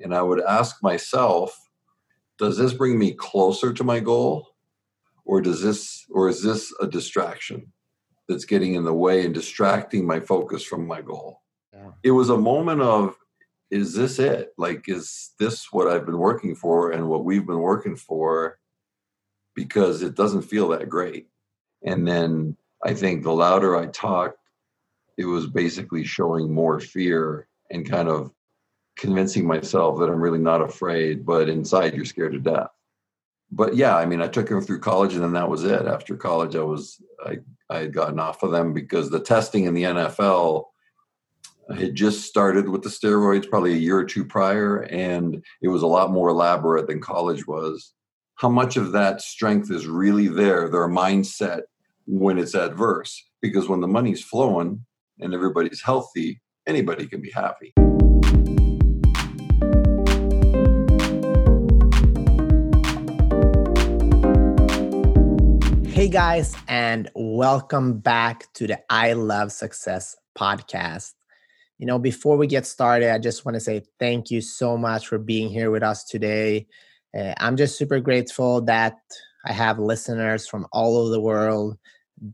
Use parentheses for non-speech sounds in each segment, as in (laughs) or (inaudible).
and I would ask myself, does this bring me closer to my goal? Or does this or is this a distraction that's getting in the way and distracting my focus from my goal? Yeah. It was a moment of is this it? Like, is this what I've been working for and what we've been working for? Because it doesn't feel that great. And then I think the louder I talked, it was basically showing more fear and kind of convincing myself that I'm really not afraid, but inside you're scared to death. But yeah, I mean, I took him through college, and then that was it. After college, I was I I had gotten off of them because the testing in the NFL had just started with the steroids probably a year or two prior, and it was a lot more elaborate than college was. How much of that strength is really there, their mindset when it's adverse? Because when the money's flowing and everybody's healthy, anybody can be happy. Hey guys, and welcome back to the I Love Success podcast. You know, before we get started, I just want to say thank you so much for being here with us today. Uh, I'm just super grateful that I have listeners from all over the world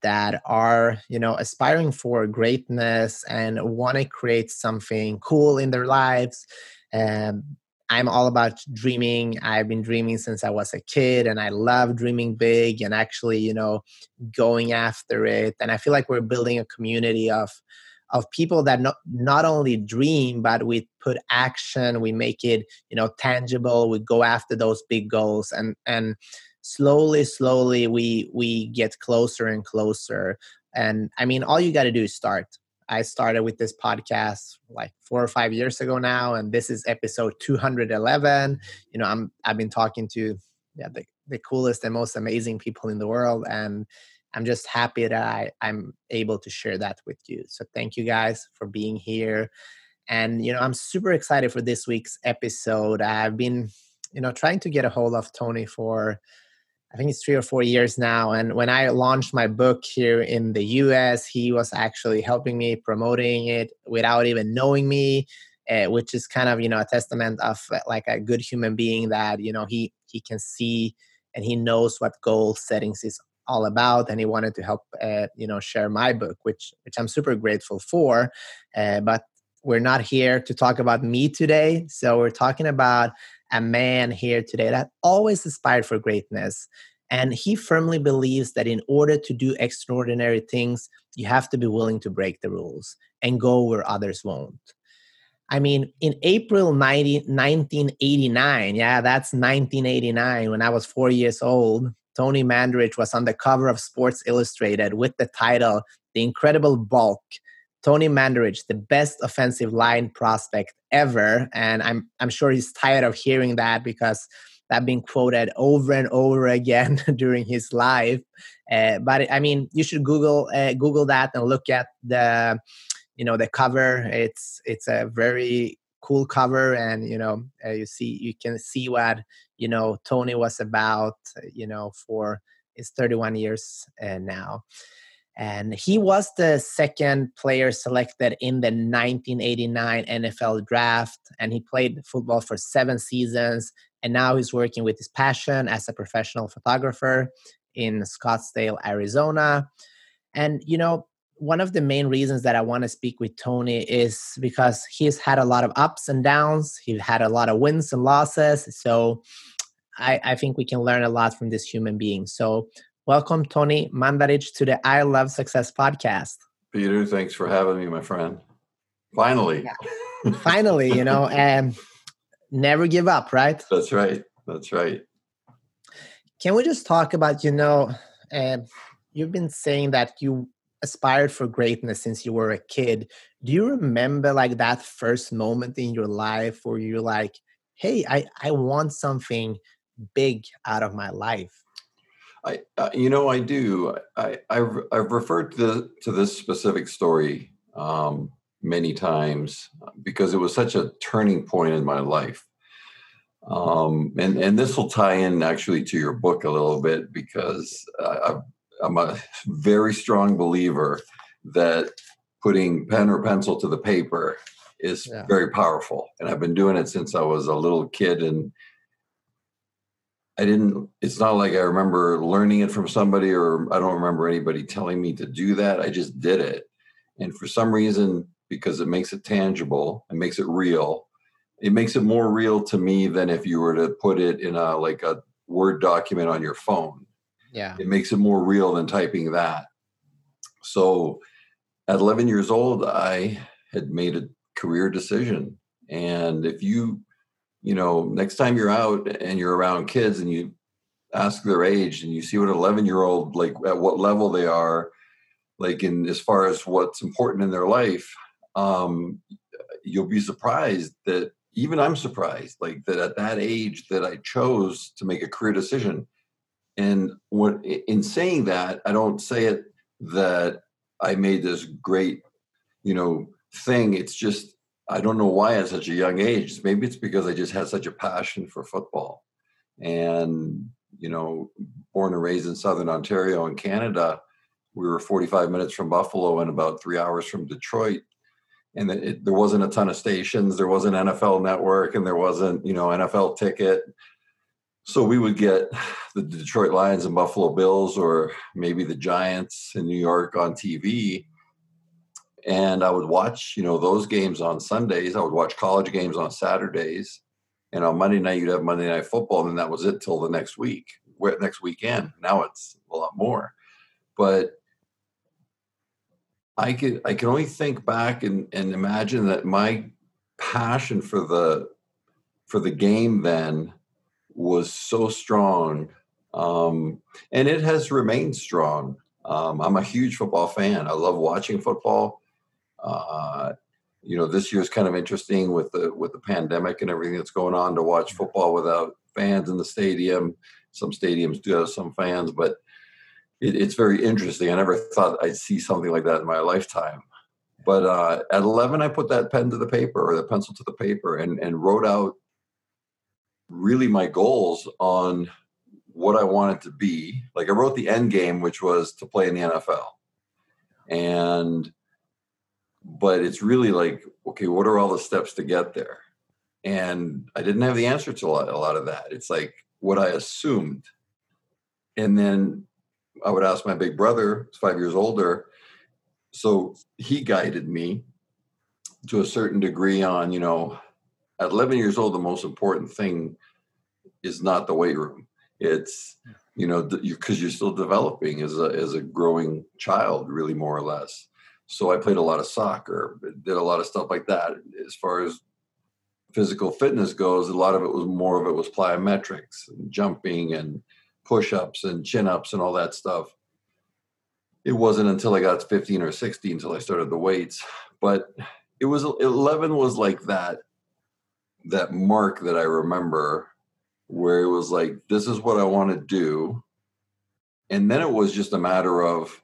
that are, you know, aspiring for greatness and want to create something cool in their lives. Um, I'm all about dreaming. I've been dreaming since I was a kid and I love dreaming big and actually, you know, going after it. And I feel like we're building a community of of people that not, not only dream but we put action we make it you know tangible we go after those big goals and and slowly slowly we we get closer and closer and i mean all you got to do is start I started with this podcast like four or five years ago now, and this is episode 211. You know, I'm I've been talking to yeah the, the coolest and most amazing people in the world, and I'm just happy that I, I'm able to share that with you. So thank you guys for being here. And you know, I'm super excited for this week's episode. I've been, you know, trying to get a hold of Tony for I think it's three or four years now. And when I launched my book here in the US, he was actually helping me promoting it without even knowing me, uh, which is kind of you know a testament of uh, like a good human being that you know he he can see and he knows what goal settings is all about and he wanted to help uh, you know share my book which which i'm super grateful for uh, but we're not here to talk about me today so we're talking about a man here today that always aspired for greatness. And he firmly believes that in order to do extraordinary things, you have to be willing to break the rules and go where others won't. I mean, in April 90, 1989, yeah, that's 1989, when I was four years old, Tony Mandarich was on the cover of Sports Illustrated with the title The Incredible Bulk Tony Mandarich, the best offensive line prospect ever, and I'm I'm sure he's tired of hearing that because that being quoted over and over (laughs) again during his life. Uh, but I mean, you should Google uh, Google that and look at the you know the cover. It's it's a very cool cover, and you know uh, you see you can see what you know Tony was about. You know for his 31 years uh, now. And he was the second player selected in the 1989 NFL draft. And he played football for seven seasons. And now he's working with his passion as a professional photographer in Scottsdale, Arizona. And, you know, one of the main reasons that I want to speak with Tony is because he's had a lot of ups and downs. He's had a lot of wins and losses. So I, I think we can learn a lot from this human being. So Welcome, Tony Mandarich, to the I Love Success podcast. Peter, thanks for having me, my friend. Finally. Yeah. Finally, you know, (laughs) and never give up, right? That's right. That's right. Can we just talk about, you know, uh, you've been saying that you aspired for greatness since you were a kid. Do you remember like that first moment in your life where you're like, hey, I, I want something big out of my life? I, uh, you know, I do. I, I've, I've referred to the, to this specific story um, many times because it was such a turning point in my life. Um, and and this will tie in actually to your book a little bit because I, I'm a very strong believer that putting pen or pencil to the paper is yeah. very powerful. And I've been doing it since I was a little kid. And I didn't, it's not like I remember learning it from somebody or I don't remember anybody telling me to do that. I just did it. And for some reason, because it makes it tangible, it makes it real, it makes it more real to me than if you were to put it in a like a Word document on your phone. Yeah. It makes it more real than typing that. So at 11 years old, I had made a career decision. And if you, you know, next time you're out and you're around kids and you ask their age and you see what 11 year old, like at what level they are, like in as far as what's important in their life, um, you'll be surprised that even I'm surprised, like that at that age that I chose to make a career decision. And what in saying that, I don't say it that I made this great, you know, thing. It's just I don't know why at such a young age. Maybe it's because I just had such a passion for football. And, you know, born and raised in Southern Ontario in Canada, we were 45 minutes from Buffalo and about three hours from Detroit and it, there wasn't a ton of stations there wasn't nfl network and there wasn't you know nfl ticket so we would get the detroit lions and buffalo bills or maybe the giants in new york on tv and i would watch you know those games on sundays i would watch college games on saturdays and on monday night you'd have monday night football and that was it till the next week next weekend now it's a lot more but I can I can only think back and, and imagine that my passion for the for the game then was so strong, um, and it has remained strong. Um, I'm a huge football fan. I love watching football. Uh, you know, this year's kind of interesting with the with the pandemic and everything that's going on to watch football without fans in the stadium. Some stadiums do have some fans, but it, it's very interesting. I never thought I'd see something like that in my lifetime. But uh, at 11, I put that pen to the paper or the pencil to the paper and, and wrote out really my goals on what I wanted to be. Like I wrote the end game, which was to play in the NFL. And, but it's really like, okay, what are all the steps to get there? And I didn't have the answer to a lot, a lot of that. It's like what I assumed. And then I would ask my big brother, five years older. So he guided me to a certain degree on, you know, at 11 years old, the most important thing is not the weight room. It's, you know, because you're still developing as a, as a growing child, really, more or less. So I played a lot of soccer, did a lot of stuff like that. As far as physical fitness goes, a lot of it was more of it was plyometrics and jumping and push-ups and chin-ups and all that stuff it wasn't until i got 15 or 16 until i started the weights but it was 11 was like that that mark that i remember where it was like this is what i want to do and then it was just a matter of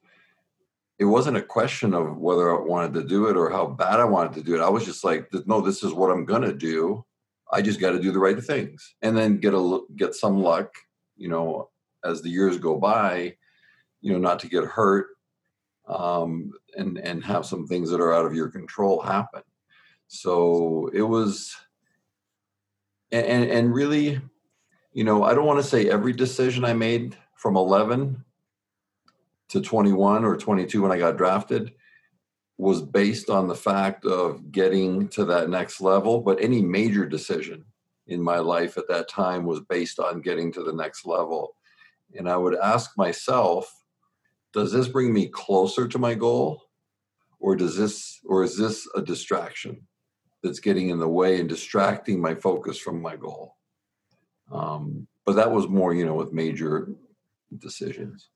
it wasn't a question of whether i wanted to do it or how bad i wanted to do it. I was just like no this is what i'm going to do. I just got to do the right things. And then get a get some luck you know as the years go by, you know, not to get hurt um, and and have some things that are out of your control happen. So it was, and and really, you know, I don't want to say every decision I made from 11 to 21 or 22 when I got drafted was based on the fact of getting to that next level, but any major decision in my life at that time was based on getting to the next level and I would ask myself, does this bring me closer to my goal? Or does this or is this a distraction that's getting in the way and distracting my focus from my goal? Um, but that was more, you know, with major decisions.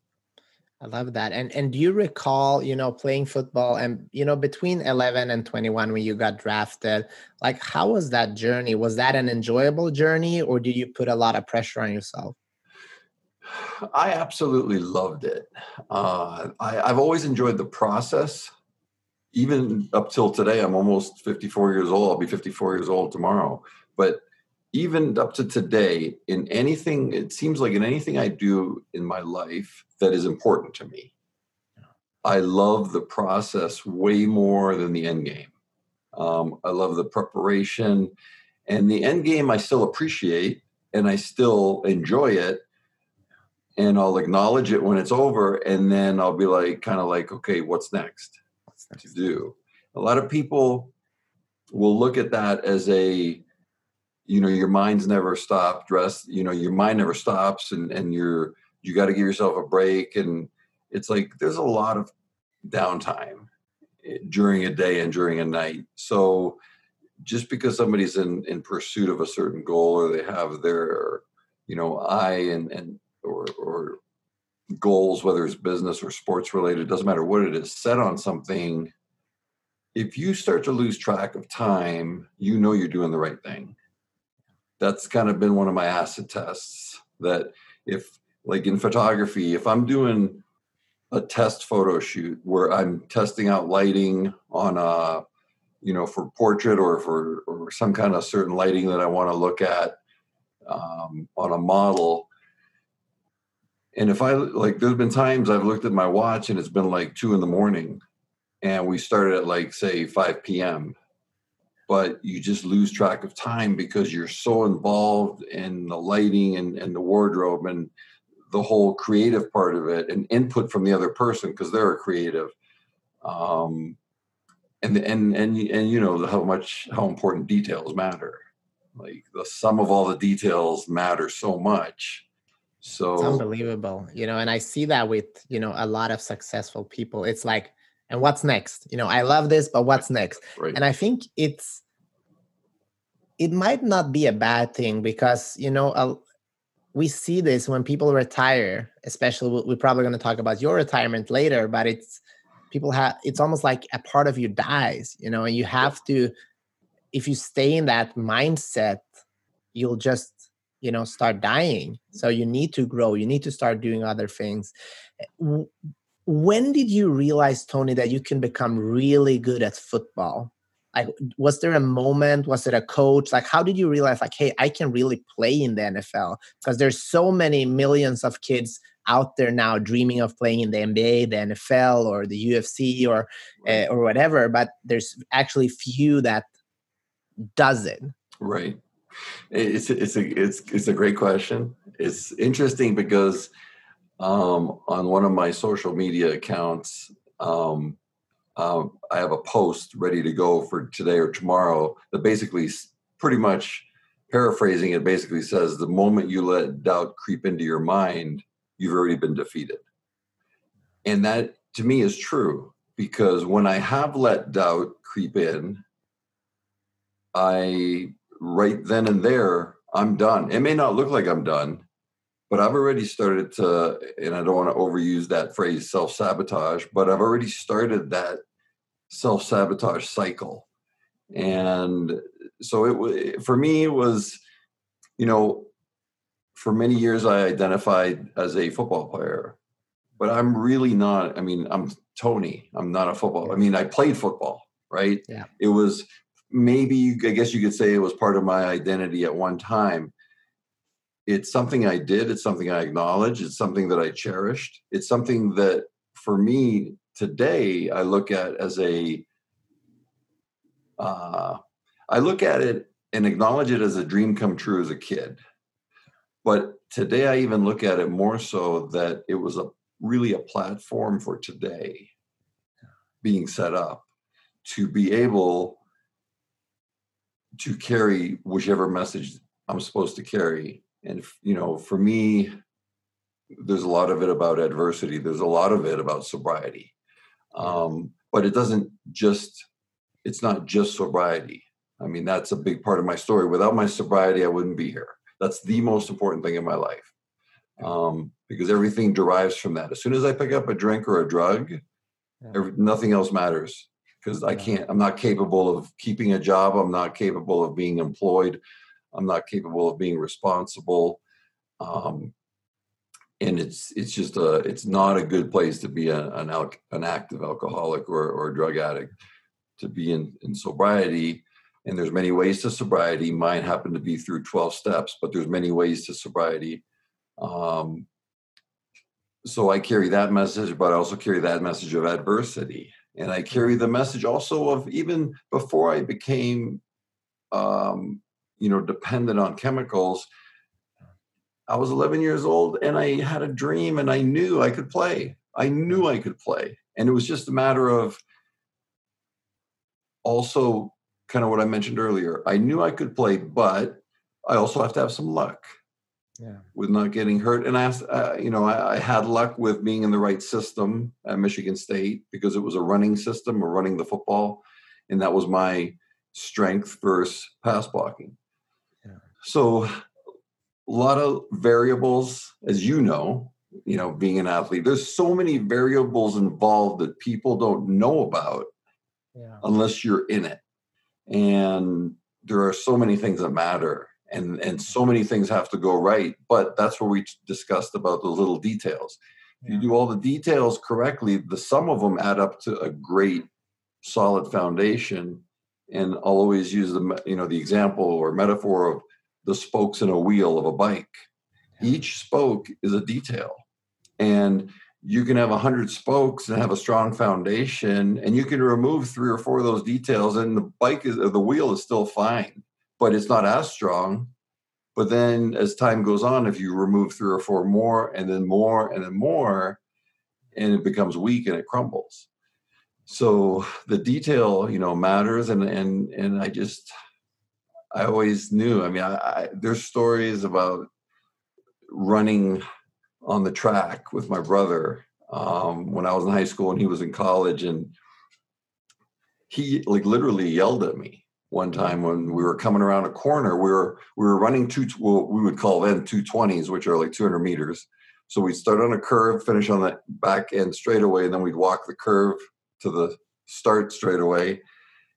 I love that. And and do you recall, you know, playing football and you know, between 11 and 21 when you got drafted, like how was that journey? Was that an enjoyable journey or did you put a lot of pressure on yourself? I absolutely loved it. Uh, I, I've always enjoyed the process. Even up till today, I'm almost 54 years old. I'll be 54 years old tomorrow. But even up to today, in anything, it seems like in anything I do in my life that is important to me, I love the process way more than the end game. Um, I love the preparation, and the end game. I still appreciate, and I still enjoy it. And I'll acknowledge it when it's over, and then I'll be like, kind of like, okay, what's next, what's next to do? A lot of people will look at that as a you know your mind's never stopped rest you know your mind never stops and and you're you got to give yourself a break and it's like there's a lot of downtime eh, during a day and during a night. So just because somebody's in in pursuit of a certain goal or they have their you know eye and and or or goals whether it's business or sports related doesn't matter what it is set on something if you start to lose track of time you know you're doing the right thing that's kind of been one of my acid tests that if like in photography if i'm doing a test photo shoot where i'm testing out lighting on a you know for portrait or for or some kind of certain lighting that i want to look at um, on a model and if i like there's been times i've looked at my watch and it's been like two in the morning and we started at like say 5 p.m but you just lose track of time because you're so involved in the lighting and, and the wardrobe and the whole creative part of it and input from the other person because they're a creative. Um, and and and and you know how much how important details matter. Like the sum of all the details matter so much. So it's unbelievable you know and i see that with you know a lot of successful people. It's like and what's next? You know i love this but what's next? Right. and i think it's it might not be a bad thing because you know uh, we see this when people retire especially we're probably going to talk about your retirement later but it's people have it's almost like a part of you dies you know and you have to if you stay in that mindset you'll just you know start dying. So you need to grow. You need to start doing other things when did you realize tony that you can become really good at football? Like was there a moment was it a coach? Like how did you realize like hey i can really play in the nfl because there's so many millions of kids out there now dreaming of playing in the nba the nfl or the ufc or right. uh, or whatever but there's actually few that does it. Right. It's it's a it's it's a great question. It's interesting because um, on one of my social media accounts, um, um, I have a post ready to go for today or tomorrow that basically, pretty much paraphrasing it, basically says the moment you let doubt creep into your mind, you've already been defeated. And that to me is true because when I have let doubt creep in, I right then and there, I'm done. It may not look like I'm done, but I've already started to, and I don't want to overuse that phrase self sabotage, but I've already started that self sabotage cycle. And so it was, for me, it was, you know, for many years I identified as a football player, but I'm really not. I mean, I'm Tony. I'm not a football. I mean, I played football, right? Yeah. It was maybe, I guess you could say it was part of my identity at one time it's something I did. It's something I acknowledge. It's something that I cherished. It's something that for me today, I look at as a, uh, I look at it and acknowledge it as a dream come true as a kid. But today, I even look at it more so that it was a really a platform for today being set up to be able to carry whichever message I'm supposed to carry and you know for me there's a lot of it about adversity. There's a lot of it about sobriety. Um, but it doesn't just it's not just sobriety. I mean that's a big part of my story. Without my sobriety i wouldn't be here. That's the most important thing in my life. Um, because everything derives from that. As soon as i pick up a drink or a drug yeah. every, nothing else matters. Because i can't i'm not capable of keeping a job. I'm not capable of being employed I'm not capable of being responsible. Um, and it's it's just a it's not a good place to be a, an al- an active alcoholic or, or drug addict to be in, in sobriety. And there's many ways to sobriety. Mine happened to be through 12 steps but there's many ways to sobriety. Um, so i carry that message but i also carry that message of adversity. And I carry the message also of even before I became, um, you know, dependent on chemicals. I was 11 years old and I had a dream and I knew I could play. I knew I could play. And it was just a matter of also kind of what I mentioned earlier. I knew I could play, but I also have to have some luck yeah. with not getting hurt. And I, uh, you know, I, I, had luck with being in the right system at Michigan State because it was a running system or running the football, and that was my strength versus pass blocking. So, a lot of variables, as you know, you know, being an athlete. There's so many variables involved that people don't know about yeah. unless you're in it, and there are so many things that matter and and so many things have to go right but that's where we discussed about the little details if you do all the details correctly the sum of them add up to a great solid foundation and i'll always use the you know the example or metaphor of the spokes in a wheel of a bike each spoke is a detail and you can have 100 spokes and have a strong foundation and you can remove three or four of those details and the bike is the wheel is still fine but it's not as strong. But then as time goes on, if you remove three or four more and then more and then more, and it becomes weak and it crumbles. So the detail, you know, matters. And and and I just I always knew. I mean, I, I, there's stories about running on the track with my brother um, when I was in high school and he was in college, and he like literally yelled at me one time when we were coming around a corner. We were we were running two well, we would call them two twenties, which are like 200 meters. So we'd start on a curve, finish on the back end straight away, and then we'd walk the curve to the start straight away,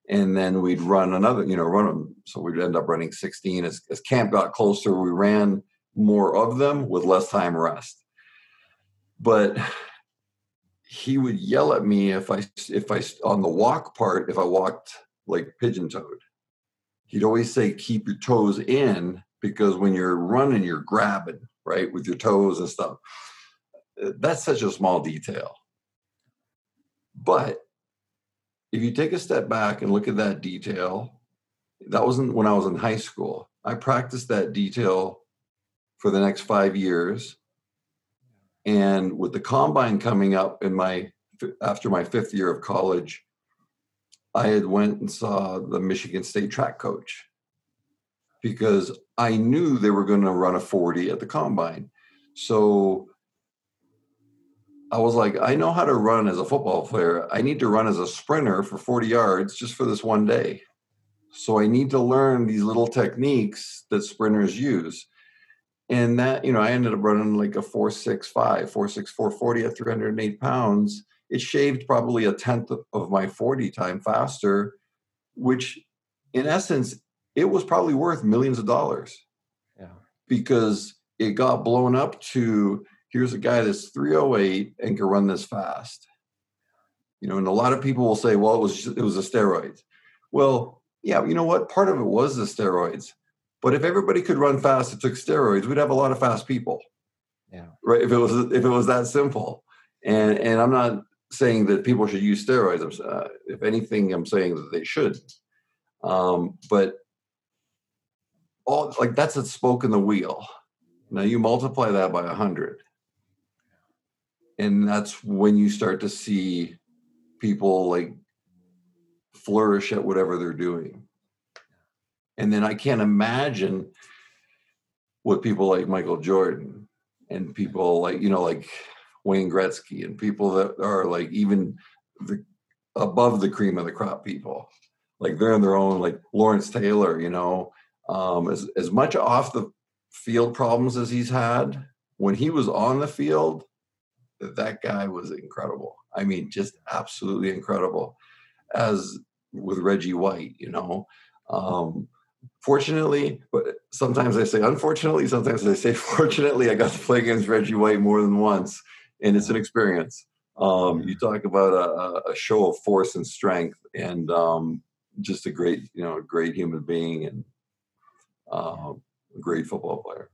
and then we'd run another, you know, run them. So we'd end up running 16. As, as camp got closer, we ran more of them with less time rest. But he would yell at me if I if I on the walk part if I walked like pigeon toed. He'd always say, keep your toes in because when you're running, you're grabbing, right, with your toes and stuff. That's such a small detail. But if you take a step back and look at that detail, that wasn't when I was in high school. I practiced that detail for the next five years. And with the combine coming up in my after my fifth year of college, I had went and saw the Michigan State track coach because I knew they were going to run a 40 at the combine. So I was like, I know how to run as a football player. I need to run as a sprinter for 40 yards just for this one day. So I need to learn these little techniques that sprinters use. And that, you know, I ended up running like a 465, 464, 40 at 308 pounds it shaved probably a tenth of my 40 time faster, which in essence, it was probably worth millions of dollars. Yeah. Because it got blown up to here's a guy that's 308 and can run this fast. You know, and a lot of people will say, well, it was it was the steroids. Well, yeah, you know what? Part of it was the steroids. But if everybody could run fast that took steroids, we'd have a lot of fast people. Yeah. Right. If it was if it was that simple. And and I'm not saying that people should use steroids. Uh, if anything, I'm saying that they should. Um, but all like that's a spoke in the wheel. Now you multiply that by a hundred, and that's when you start to see people like flourish at whatever they're doing. And then I can't imagine what people like Michael Jordan and people like you know like Wayne Gretzky and people that are like even the above the cream of the crop people. Like they're in their own like Lawrence Taylor, you know, um, as as much off the field problems as he's had when he was on the field, that guy was incredible. I mean, just absolutely incredible. As with Reggie White, you know. Um, fortunately, but sometimes I say unfortunately, sometimes I say (laughs) fortunately, I got to play against Reggie White more than once and it's an experience. Um, you talk about a, a, show of force and strength, and um, just a great, you know, a great human being and uh, a great football player.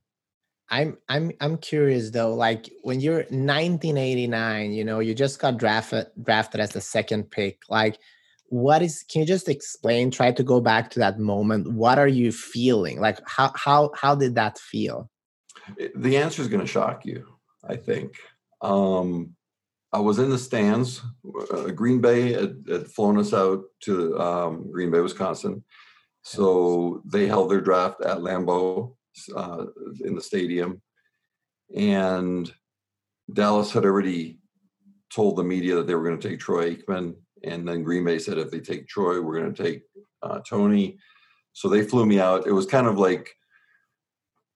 I'm I'm I'm curious though. Like when you're 1989, you know, you just got drafted drafted as the second pick. Like, what is? Can you just explain? Try to go back to that moment. What are you feeling? Like, how how how did that feel? The answer is going to shock you. I think. Um, I was in the stands. Uh, Green Bay had, had, flown us out to um, Green Bay, Wisconsin. So they held their draft at Lambeau uh, in the stadium. And Dallas had already told the media that they were going to take Troy Aikman. And then Green Bay said, if they take Troy, we're going to take uh, Tony. So they flew me out. It was kind of like,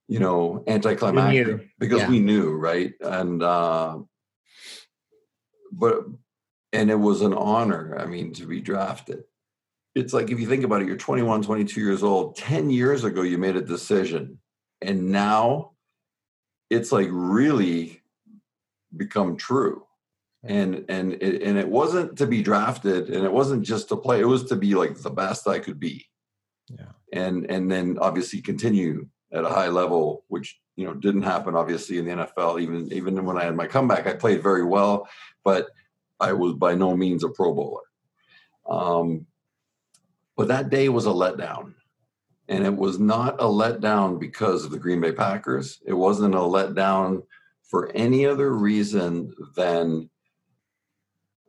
you know, anticlimactic because yeah. we knew, right? And, uh, but, and it was an honor, I mean, to be drafted. It's like if you think about it, you're 21, 22 years old. 10 years ago, you made a decision and now it's like really become true. And and it, and it wasn't to be drafted and it wasn't just to play it was to be like the best i could be. Yeah. And and then obviously continue at a high level which you know didn't happen obviously in the nfl even even when i had my comeback i played very well but i was by no means a pro bowler. Um but that day was a letdown and it was not a letdown because of the Green Bay Packers. It wasn't a letdown for any other reason than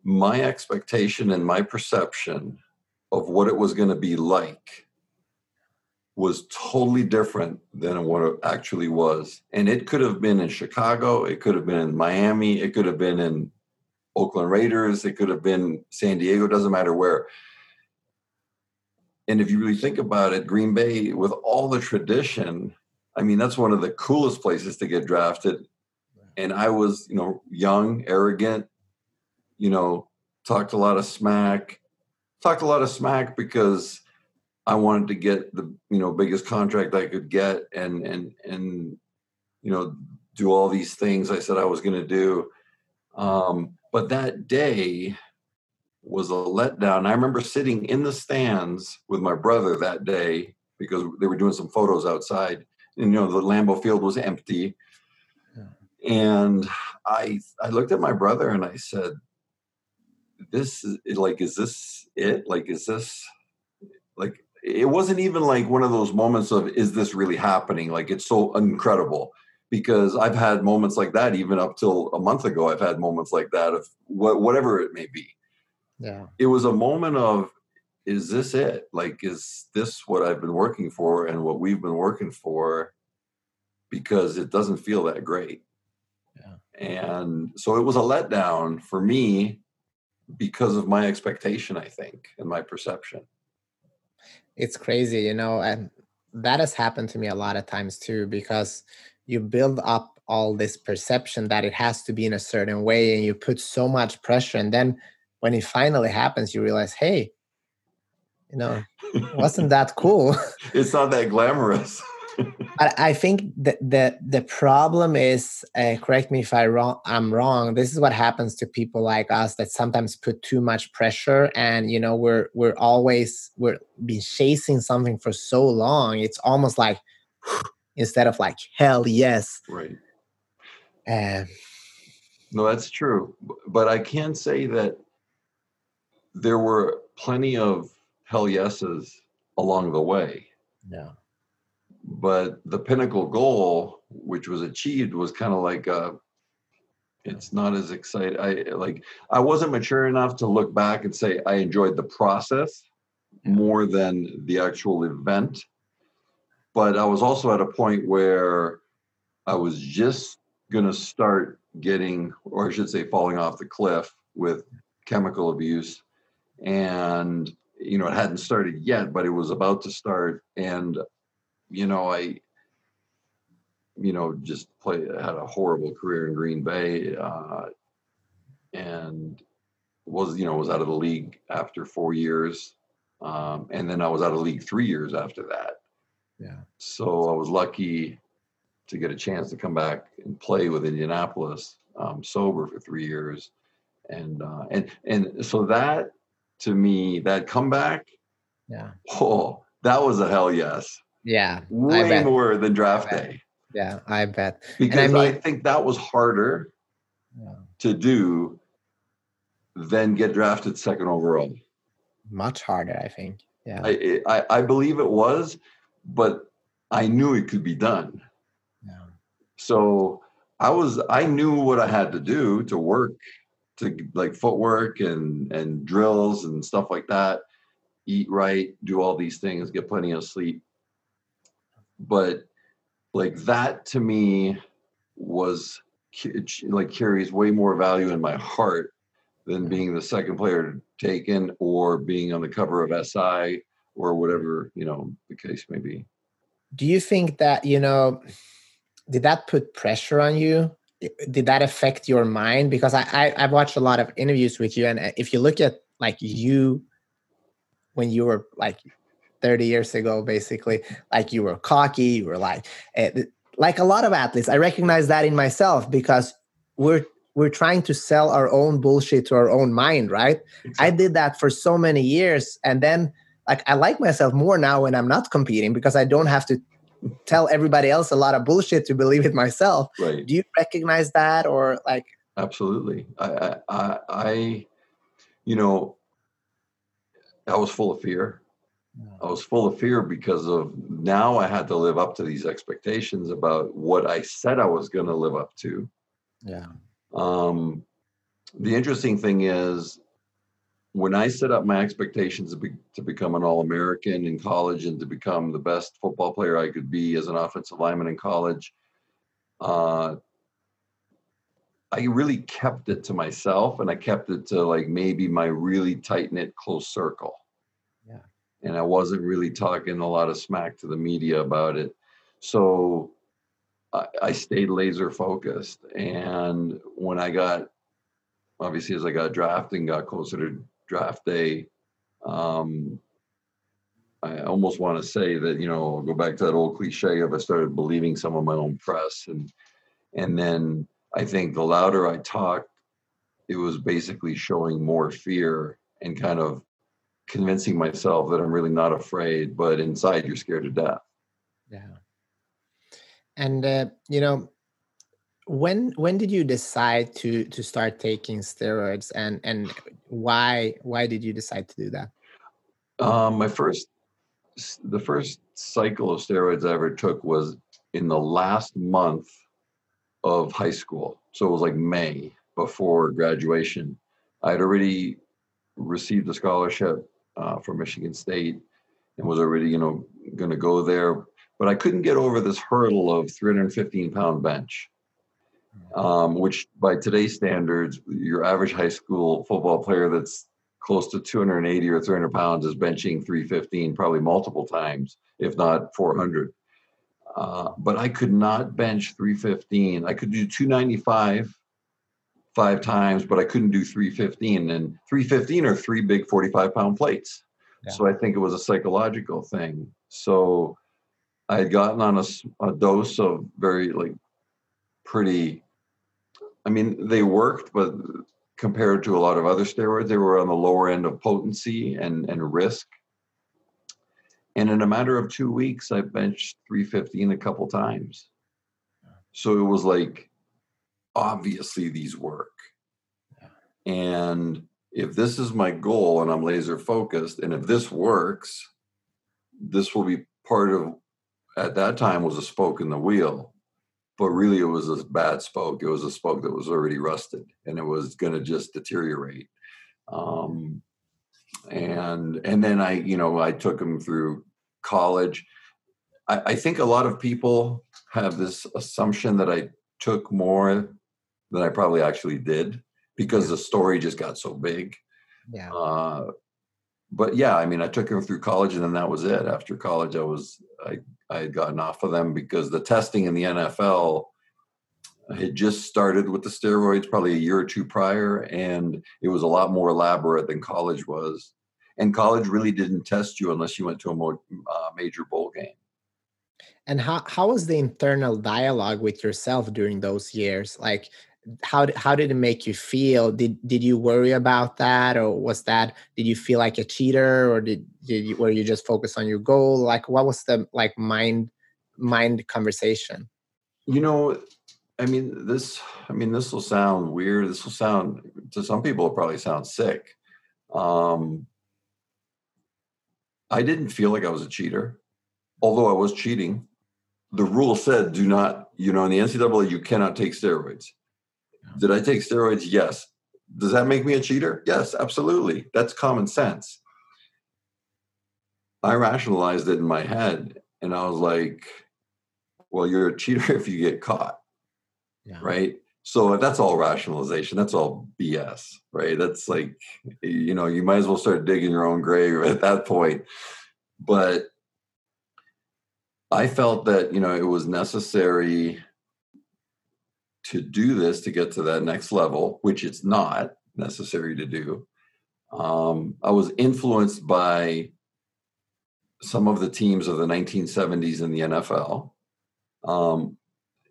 my expectation and my perception of what it was going to be like was totally different than what it actually was. And it could have been in Chicago, it could have been in Miami, it could have been in Oakland Raiders, it could have been San Diego, doesn't matter where and if you really think about it, Green Bay, with all the tradition, I mean, that's one of the coolest places to get drafted. And I was, you know, young, arrogant, you know, talked a lot of smack, talked a lot of smack because I wanted to get the, you know, biggest contract I could get and, and, and, you know, do all these things I said I was going to do. Um, but that day, was a letdown. I remember sitting in the stands with my brother that day because they were doing some photos outside. And you know, the Lambeau Field was empty. Yeah. And I I looked at my brother and I said, This is like, is this it? Like, is this like it wasn't even like one of those moments of is this really happening? Like it's so incredible because I've had moments like that even up till a month ago. I've had moments like that of wh- whatever it may be yeah. It was a moment of is this it? Like is this what i've been working for and what we've been working for? Because it doesn't feel that great. Yeah. and so it was a letdown for me because of my expectation i think and my perception. It's crazy you know and that has happened to me a lot of times too because you build up all this perception that it has to be in a certain way and you put so much pressure and then when it finally happens, you realize, hey, you know, wasn't that (laughs) cool? it's not that glamorous. I, I think that the the problem is, uh, correct me if I wrong, I'm wrong. This is what happens to people like us that sometimes put too much pressure, and you know, we're we're always we're been chasing something for so long. It's almost like (sighs) instead of like hell yes, right. Uh, no, that's true. But I can say that there were plenty of hell yeses along the way. Yeah. But the pinnacle goal, which was achieved, was kind of like uh, it's not as exciting. I like I wasn't mature enough to look back and say I enjoyed the process more than the actual event. But I was also at a point where I was just gonna start getting, or I should say, falling off the cliff with chemical abuse and you know it hadn't started yet but it was about to start and you know i you know just play had a horrible career in green bay uh, and was you know was out of the league after four years um, and then i was out of the league three years after that. Yeah. So i was lucky to get a chance to come back and play with indianapolis um, sober for three years and uh, and and so that to me, that comeback, yeah, oh, that was a hell yes. Yeah, way more than draft day. Yeah, I bet. Because I, mean, I, think that was harder yeah. to do than get drafted second overall. Much harder, I think. Yeah. I, I, I believe it was, but I knew it could be done. Yeah. So I was I knew what I had to do to work to like footwork and and drills and stuff like that eat right do all these things get plenty of sleep but like that to me was like carries way more value in my heart than being the second player taken or being on the cover of SI or whatever you know the case may be. Do you think that you know? Did that put pressure on you? Did that affect your mind? Because I, I I've watched a lot of interviews with you, and uh, if you look at like you when you were like 30 years ago basically like you were cocky you were like uh, like a lot of athletes i recognize that in myself because we're we're trying to sell our own bullshit to our own mind right exactly. i did that for so many years and then like i like myself more now when i'm not competing because i don't have to tell everybody else a lot of bullshit to believe it myself. Right. Do you recognize that or like? Absolutely. I i, I you know i was full of fear. I was full of fear because of now I had to live up to these expectations about what I said I was going to live up to. Yeah. Um, the interesting thing is when I set up my expectations to, be, to become an All American in college and to become the best football player I could be as an offensive lineman in college, uh, I really kept it to myself and I kept it to like maybe my really tight knit close circle and I wasn't really talking a lot of smack to the media about it. So I, I stayed laser focused. And when I got, obviously, as I got drafted and got closer to draft day, um, I almost want to say that you know I'll go back to that old cliche of I started believing some of my own press and and then I think the louder I talked, it was basically showing more fear and kind of convincing myself that I'm really not afraid, but inside you're scared to death. Yeah. And uh, you know, when when did you decide to to start taking steroids, and and why why did you decide to do that? Um, my first the first cycle of steroids I ever took was in the last month of high school. So it was like May before graduation. I had already received a scholarship uh, from Michigan State and was already, you know, going to go there. But I couldn't get over this hurdle of 315 pound bench, um, which by today's standards, your average high school football player that's close to 280 or 300 pounds is benching 315 probably multiple times, if not 400. Uh, but I could not bench 315. I could do 295 five times, but I couldn't do 315. And 315 are three big 45 pound plates. Yeah. So I think it was a psychological thing. So I had gotten on a, a dose of very, like, pretty, I mean, they worked, but compared to a lot of other steroids, they were on the lower end of potency and, and risk. And in a matter of two weeks, I benched 315 a couple times. So it was like obviously these work. And if this is my goal and I'm laser focused, and if this works, this will be part of, at that time, was a spoke in the wheel. But really, it was a bad spoke. It was a spoke that was already rusted and it was going to just deteriorate. Um, and and then I, you know, I took him through college. I, I think a lot of people have this assumption that I took more than I probably actually did because the story just got so big. Yeah. Uh, but yeah, I mean, I took him through college, and then that was it. After college, I was I I had gotten off of them because the testing in the NFL had just started with the steroids probably a year or two prior, and it was a lot more elaborate than college was. And college really didn't test you unless you went to a more, uh, major bowl game. And how how was the internal dialogue with yourself during those years? Like, how how did it make you feel did did you worry about that or was that did you feel like a cheater or did did you were you just focused on your goal like what was the like mind mind conversation you know, I mean, this, I mean, this will sound weird. This will sound, to some people, it probably sound sick. Um, I didn't feel like I was a cheater, although I was cheating. The rule said, do not, you know, in the NCAA, you cannot take steroids. Did I take steroids? Yes. Does that make me a cheater? Yes, absolutely. That's common sense. I rationalized it in my head and I was like, well, you're a cheater (laughs) if you get caught. Yeah. Right. So that's all rationalization. That's all BS, right? That's like, you know, you might as well start digging your own grave (laughs) at that point. But I felt that, you know, it was necessary to do this to get to that next level, which it's not necessary to do. Um, I was influenced by some of the teams of the 1970s in the NFL. Um,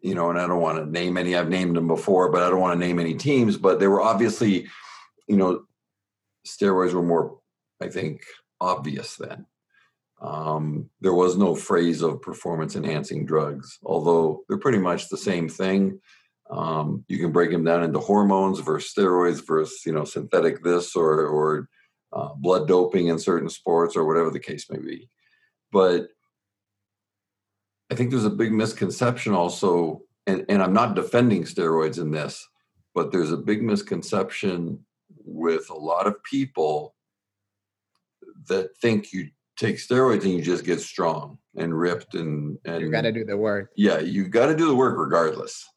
you know, and I don't want to name any. I've named them before, but I don't want to name any teams. But they were obviously, you know, steroids were more, I think, obvious then. Um, there was no phrase of performance enhancing drugs, although they're pretty much the same thing. Um, you can break them down into hormones versus steroids versus you know synthetic this or or uh, blood doping in certain sports or whatever the case may be. But I think there's a big misconception also, and, and I'm not defending steroids in this, but there's a big misconception with a lot of people that think you take steroids and you just get strong and ripped and, and you got to do the work. Yeah, you got to do the work regardless.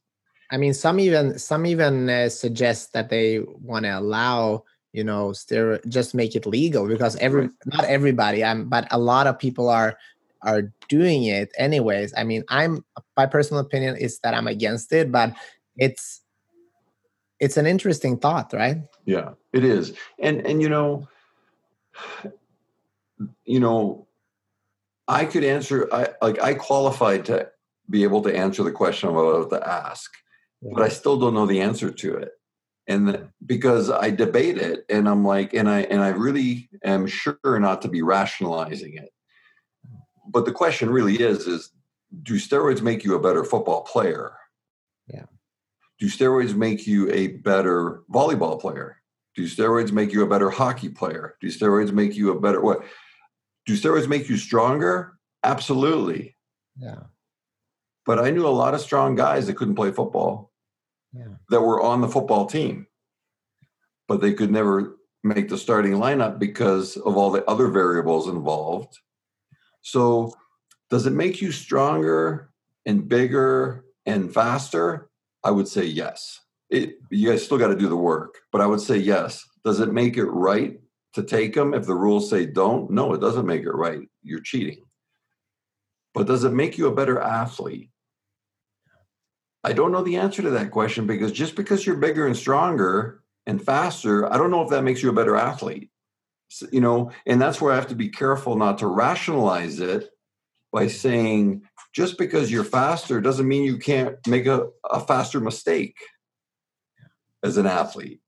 I mean, some even some even uh, suggest that they want to allow you know steroid just make it legal because every not everybody, um, but a lot of people are are doing it anyways. I mean, I'm my personal opinion is that I'm against it, but it's it's an interesting thought, right? Yeah, it is, and and you know, you know, I could answer. I like I qualified to be able to answer the question I'm about to ask but I still don't know the answer to it. And the, because I debate it and I'm like, and I and I really am sure not to be rationalizing it. But the question really is, is do steroids make you a better football player? Yeah. Do steroids make you a better volleyball player? Do steroids make you a better hockey player? Do steroids make you a better what? Do steroids make you stronger? Absolutely. Yeah. But I knew a lot of strong guys that couldn't play football that were on the football team, but they could never make the starting lineup because of all the other variables involved. So, does it make you stronger and bigger and faster? I would say yes. It, you guys still got to do the work, but I would say yes. Does it make it right to take them if the rules say don't? No, it doesn't make it right. You're cheating. But does it make you a better athlete? I don't know the answer to that question because just because you're bigger and stronger and faster, I don't know if that makes you a better athlete. So, you know, and that's where I have to be careful not to rationalize it by saying just because you're faster doesn't mean you can't make a, a faster mistake as an athlete.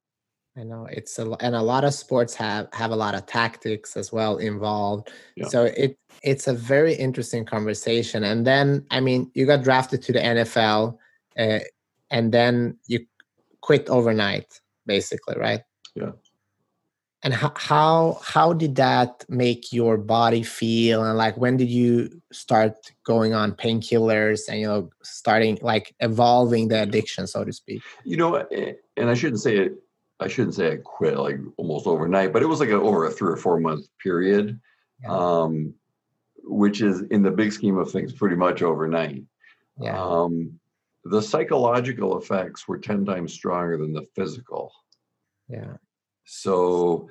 I know it's a and a lot of sports have have a lot of tactics as well involved. Yeah. So it it's a very interesting conversation. And then I mean, you got drafted to the NFL uh, and then you quit overnight basically right? Yeah. And how, how how did that make your body feel? And like when did you start going on painkillers and you know starting like evolving the addiction so to speak? You know eh, and i shouldn't say it i shouldn't say i quit like almost overnight but it was like a, over a three or four month period yeah. um which is in the big scheme of things pretty much overnight. Yeah. Um the psychological effects were 10 times stronger than the physical. Yeah. So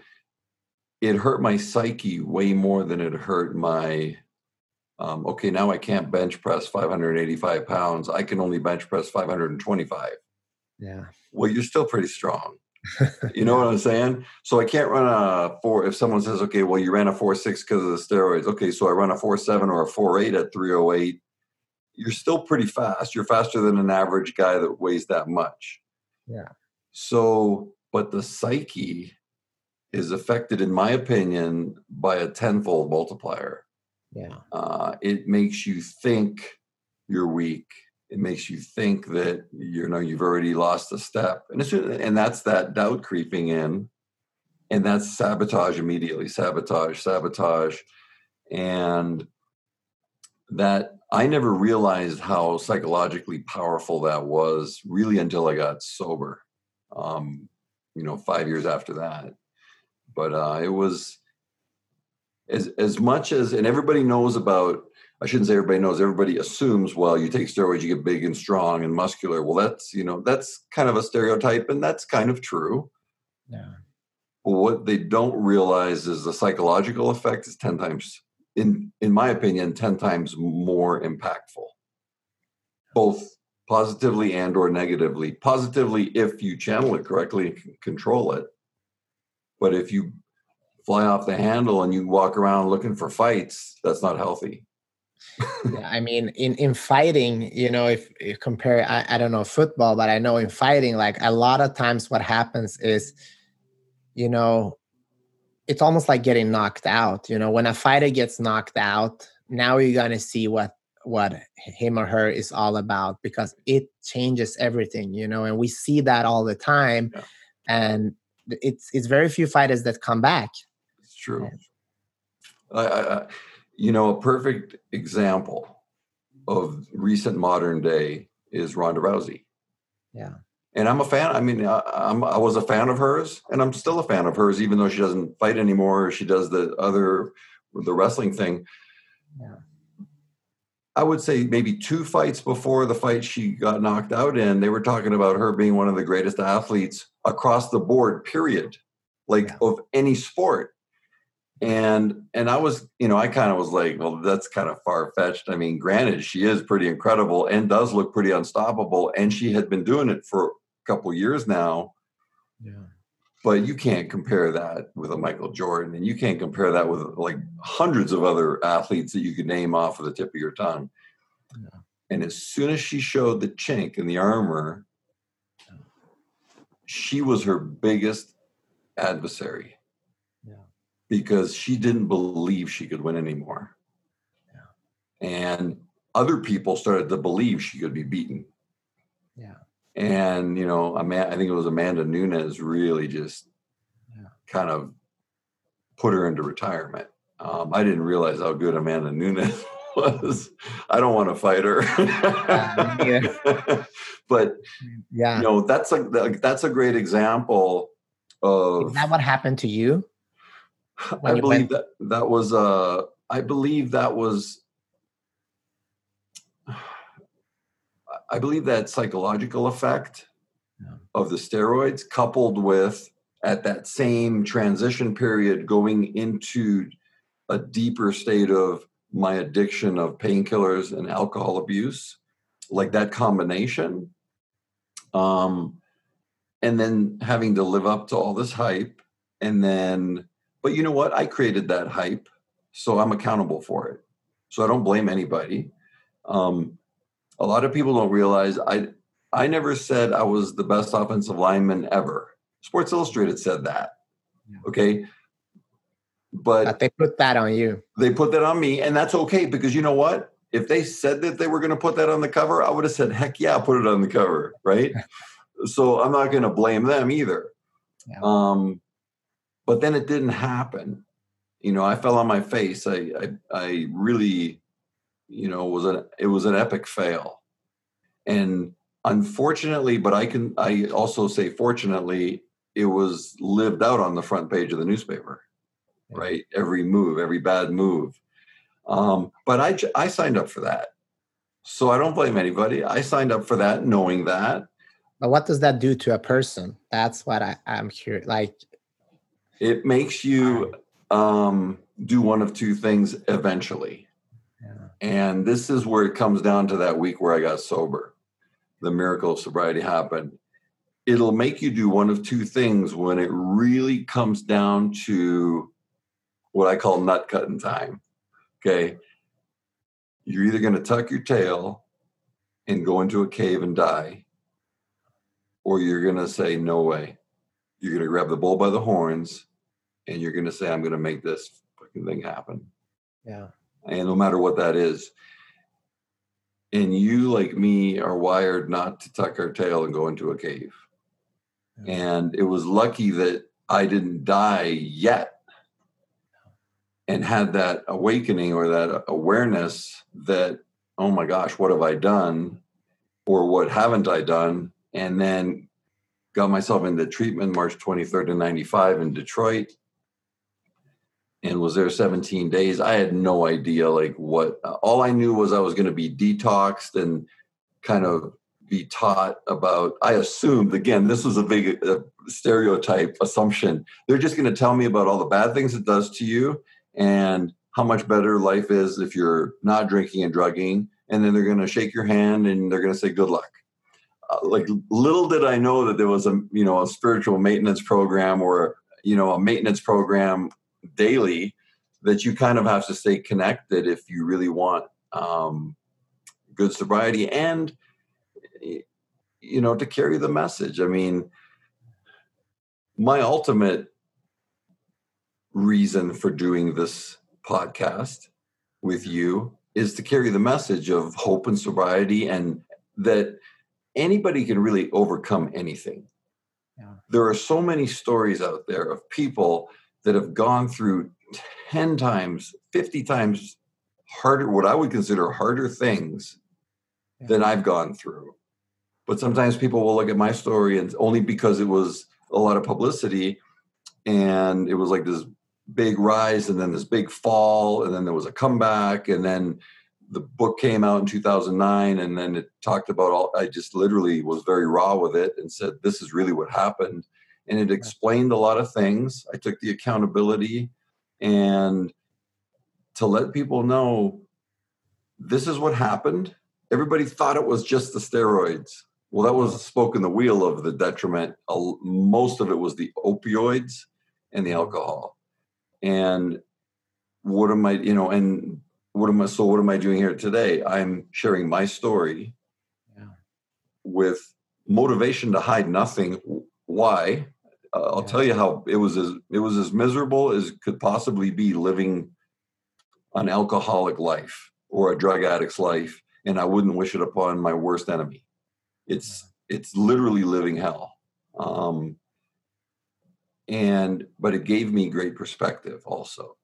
it hurt my psyche way more than it hurt my um, okay, now I can't bench press 585 pounds. I can only bench press 525. Yeah. Well, you're still pretty strong. (laughs) you know what I'm saying? So I can't run a four. If someone says, okay, well, you ran a four six because of the steroids. Okay, so I run a four seven or a four eight at 308 you're still pretty fast. You're faster than an average guy that weighs that much. Yeah. So, but the psyche is affected, in my opinion, by a tenfold multiplier. Yeah. Uh, it makes you think you're weak. it makes you think that you know you've already lost a step and it's and that's that doubt creeping in and that's sabotage immediately sabotage sabotage and that i never realized how psychologically powerful that was really until i got sober um you know 5 years after that but uh it was as as much as and everybody knows about I shouldn't say everybody knows. Everybody assumes, well, you take steroids, you get big and strong and muscular. Well, that's you know that's kind of a stereotype, and that's kind of true. Yeah. But what they don't realize is the psychological effect is ten times, in in my opinion, ten times more impactful, both positively and or negatively. Positively, if you channel it correctly and control it, but if you fly off the handle and you walk around looking for fights, that's not healthy. (laughs) Yeah, I mean, in in fighting, you know, if, if compare, I, I don't know football, but I know in fighting, like a lot of times, what happens is, you know, it's almost like getting knocked out. You know, when a fighter gets knocked out, now you're gonna see what what him or her is all about because it changes everything. You know, and we see that all the time, yeah. and it's it's very few fighters that come back. It's true. I, I, you know, a perfect example of recent modern day is Ronda Rousey. Yeah. And I'm a fan. I mean, I, I'm, I was a fan of hers, and I'm still a fan of hers, even though she doesn't fight anymore. she does the other, the wrestling thing. Yeah. I would say maybe two fights before the fight she got knocked out in, they were talking about her being one of the greatest athletes across the board, period, like yeah. of any sport and and i was you know i kind of was like well that's kind of far-fetched i mean granted she is pretty incredible and does look pretty unstoppable and she had been doing it for couple years now yeah but you can't compare that with a michael jordan and you can't compare that with like hundreds of other athletes that you could name off of the tip of your tongue yeah. and as soon as she showed the chink in the armor she was her biggest adversary because she didn't believe she could win anymore. Yeah. And other people started to believe she could be beaten. Yeah. And, you know, I think it was Amanda Nunes really just yeah. kind of put her into retirement. Um, I didn't realize how good Amanda Nunes (laughs) was. I don't want to fight her. (laughs) yeah. (laughs) but yeah, you know, that's a that's a great example of Is that what happened to you? (sighs) I believe went- that that was uh I believe that was I believe that psychological effect yeah. of the steroids coupled with at that same transition period going into a deeper state of my addiction of painkillers and alcohol abuse like that combination um and then having to live up to all this hype and then but you know what? I created that hype, so I'm accountable for it. So I don't blame anybody. Um, a lot of people don't realize I I never said I was the best offensive lineman ever. Sports Illustrated said that. Okay. But, but, they put that on you. They put that on me, and that's okay because you know what? If they said that they were going to put that on the cover, I would have said, "Heck yeah, put it on the cover!" Right? (laughs) so I'm not going to blame them either. Yeah. Um, but then it didn't happen you know i fell on my face i i, I really you know was an it was an epic fail. And unfortunately but i can i also say fortunately it was lived out on the front page of the newspaper right? Every move every bad move. Um, but i i signed up for that. So i don't blame anybody. I signed up for that knowing that. But what does that do to a person? That's what I, i'm curious like it makes you um, do one of two things eventually. And this is where it comes down to that week where I got sober. The miracle of sobriety happened. It'll make you do one of two things when it really comes down to what I call nut cutting time. Okay. You're either going to tuck your tail and go into a cave and die, or you're going to say, no way. You're going to grab the bull by the horns and you're going to say, I'm going to make this fucking thing happen. Yeah. And no matter what that is. and you like me are wired not to tuck our tail and go into a cave. And it was lucky that i didn't die yet and had that awakening or that awareness that oh my gosh what have i done? Or what haven't i done? And then got myself into treatment march 23rd to 95 in detroit and was there 17 days? I had no idea like what all i knew was i was going to be detoxed and kind of be taught about i assumed again this was a big uh, stereotype assumption. They're just going to tell me about all the bad things it does to you and how much better life is if you're not drinking and drugging and then they're going to shake your hand and they're going to say good luck. Uh, like little did i know that there was a you know a spiritual maintenance program or you know a maintenance program daily that you kind of have to stay connected if you really want um, good sobriety and you know to carry the message i mean my ultimate reason for doing this podcast with you is to carry the message of hope and sobriety and that anybody can really overcome anything yeah. there are so many stories out there of people that have gone through 10 times, 50 times harder, what I would consider harder things yeah. than I've gone through. But sometimes people will look at my story and only because it was a lot of publicity and it was like this big rise and then this big fall and then there was a comeback and then the book came out in 2009 and then it talked about all i just literally was very raw with it and said this is really what happened and it explained a lot of things. I took the accountability and to let people know this is what happened. Everybody thought it was just the steroids. Well, that was a spoken the wheel of the detriment. Most of it was the opioids and the mm-hmm. alcohol. And what am I, you know, and what am I, so what am I doing here today? I'm sharing my story yeah. with motivation to hide nothing. Why? Uh, I'll yeah. tell you how it was as it was as miserable as could possibly be living an alcoholic life or a drug addict's life, and I wouldn't wish it upon my worst enemy. It's it's literally living hell. Um, and but it gave me great perspective also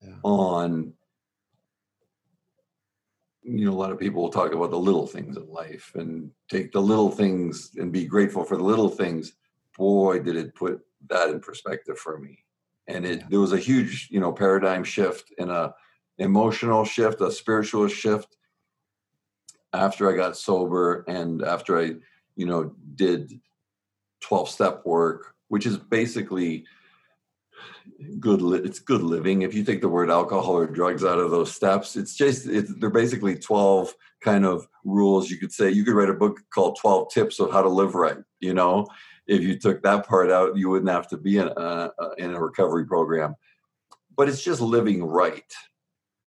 yeah. on you know a lot of people will talk about the little things in life and take the little things and be grateful for the little things boy, did it put that in perspective for me. And it there was a huge, you know, paradigm shift and a emotional shift, a spiritual shift after I got sober and after I, you know, did 12 step work, which is basically good li- it's good living. If you take the word alcohol or drugs out of those steps it's just it's, they're basically 12 kind of rules you could say. You could write a book called 12 tips of how to live right you know if you took that part out, you wouldn't have to be in a, in a recovery program. But it's just living right.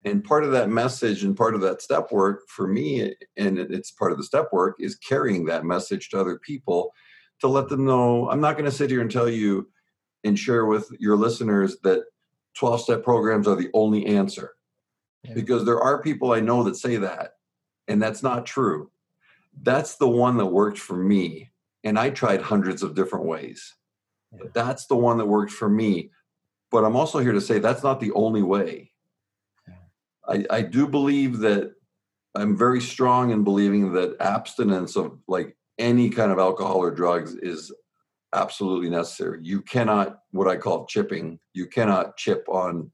And part of that message and part of that step work for me, and it's part of the step work, is carrying that message to other people to let them know I'm not going to sit here and tell you and share with your listeners that 12 step programs are the only answer. Yeah. Because there are people I know that say that, and that's not true. That's the one that worked for me and I tried hundreds of different ways. Yeah. That's the one that worked for me. But I'm also here to say that's not the only way. Yeah. I, I do believe that I'm very strong in believing that abstinence of like any kind of alcohol or drugs is absolutely necessary. You cannot, what I call chipping, you cannot chip on,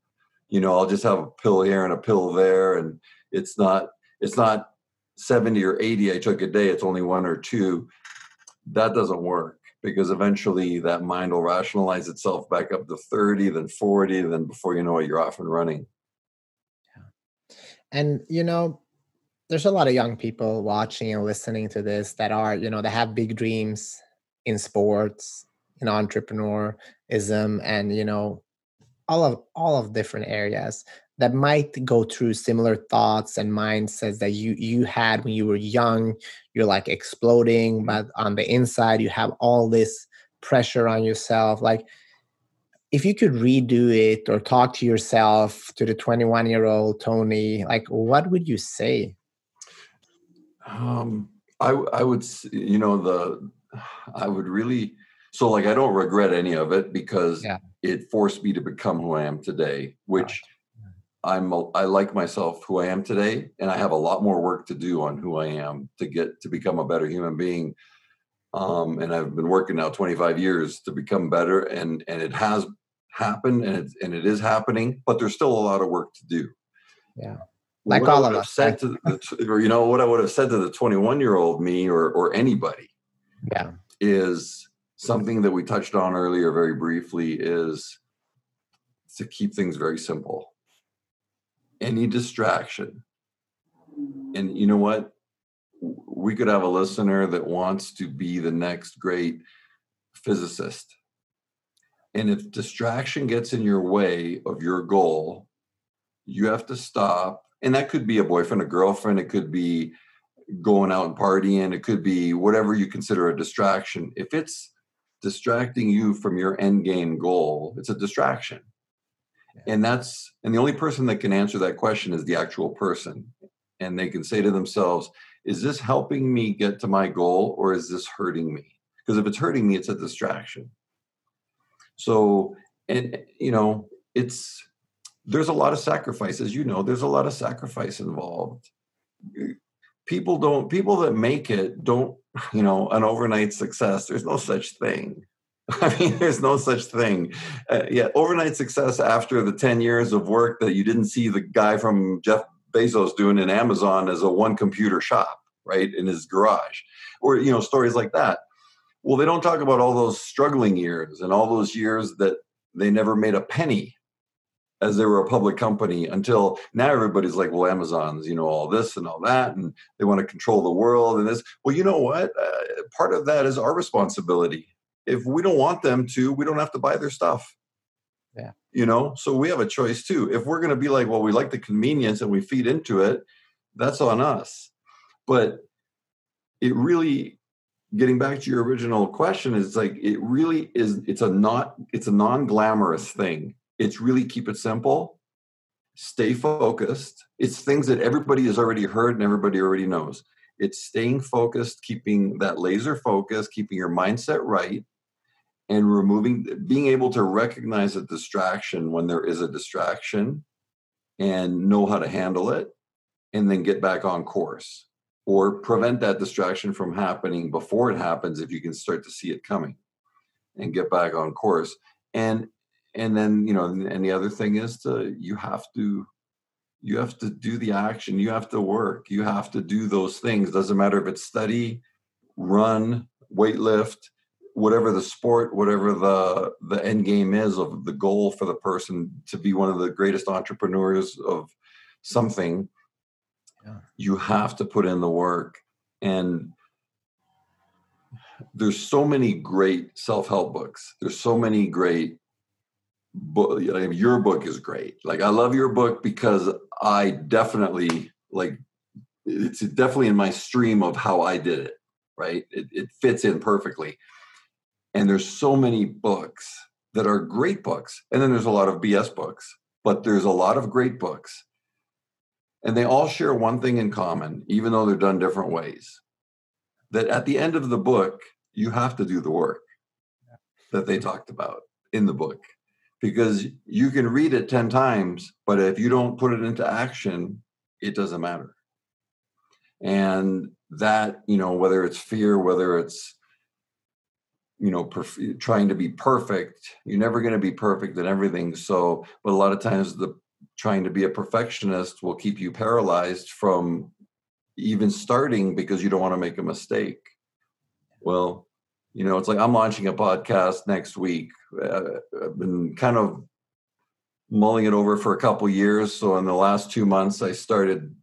you know, I'll just have a pill here and a pill there. And it's not, it's not 70 or 80 I took a day, it's only one or two that doesn't work because eventually that mind will rationalize itself back up to 30 then 40 then before you know it you're off and running yeah. and you know there's a lot of young people watching and listening to this that are you know they have big dreams in sports in entrepreneurism and you know all of all of different areas that might go through similar thoughts and mindsets that you you had when you were young. You're like exploding but on the inside you have all this pressure on yourself. Like if you could redo it or talk to yourself to the 21 year old tony like what would you say? Um, I I would you know the I would really so like I don't regret any of it because yeah. it forced me to become who I am today, which I'm a, I like myself who I am today, and I have a lot more work to do on who I am to get to become a better human being. Um, and I've been working now 25 years to become better, and and it has happened, and it and it is happening, but there's still a lot of work to do. Yeah like what all of us. Said to the, or you know what I would have said to the 21 year old me or or anybody. Yeah, is something that we touched on earlier very briefly is to keep things very simple. Any distraction, and you know what, we could have a listener that wants to be the next great physicist. And if distraction gets in your way of your goal, you have to stop and that could be a boyfriend, a girlfriend, it could be going out and partying, it could be whatever you consider a distraction. If it's distracting you from your end game goal, it's a distraction. And that's and the only person that can answer that question is the actual person. And they can say to themselves, is this helping me get to my goal or is this hurting me? Because if it's hurting me, it's a distraction. So, and you know, it's there's a lot of sacrifice as you know there's a lot of sacrifice involved people don't people that make it don't you know an overnight success there's no such thing (laughs) i mean there's no such thing. Uh, yeah overnight success after the 10 years of work that you didn't see the guy from jeff bezos doing in amazon as a one computer shop right in his garage or you know stories like that. Well they don't talk about all those struggling years and all those years that they never made a penny as they were a public company until now everybody's like well amazon's you know all this and all that and they want to control the world and this. Well you know what? Uh, part of that is our responsibility if we don't want them to we don't have to buy their stuff. Yeah. You know so we have a choice too. If we're going to be like well we like the convenience and we feed into it that's on us. But it really getting back to your original question is like it really is it's a not it's a non-glamorous thing. It's really keep it simple, stay focused. It's things that everybody has already heard and everybody already knows. It's staying focused, keeping that laser focus, keeping your mindset right, and removing, being able to recognize a distraction when there is a distraction and know how to handle it, and then get back on course or prevent that distraction from happening before it happens if you can start to see it coming and get back on course. And and then you know and the other thing is to you have to you have to do the action. You have to work. You have to do those things. Doesn't matter if it's study run weight lift whatever the sport whatever the the end game is of the goal for the person to be one of the greatest entrepreneurs of something yeah. you have to put in the work. And there's so many great self-help books. There's so many great book your book is great. Like i love your book because i definitely like it's definitely in my stream of how i did it right? It, it fits in perfectly and there's so many books that are great books. And then there's a lot of bs books but there's a lot of great books. And they all share one thing in common even though they're done different ways that at the end of the book you have to do the work that they talked about in the book. Because you can read it 10 times, but if you don't put it into action, it doesn't matter. And that, you know, whether it's fear, whether it's, you know, perf- trying to be perfect, you're never going to be perfect in everything. So, but a lot of times the trying to be a perfectionist will keep you paralyzed from even starting because you don't want to make a mistake. Well, you know, it's like I'm launching a podcast next week uh, I've been kind of mulling it over for a couple years. So in the last two months, I started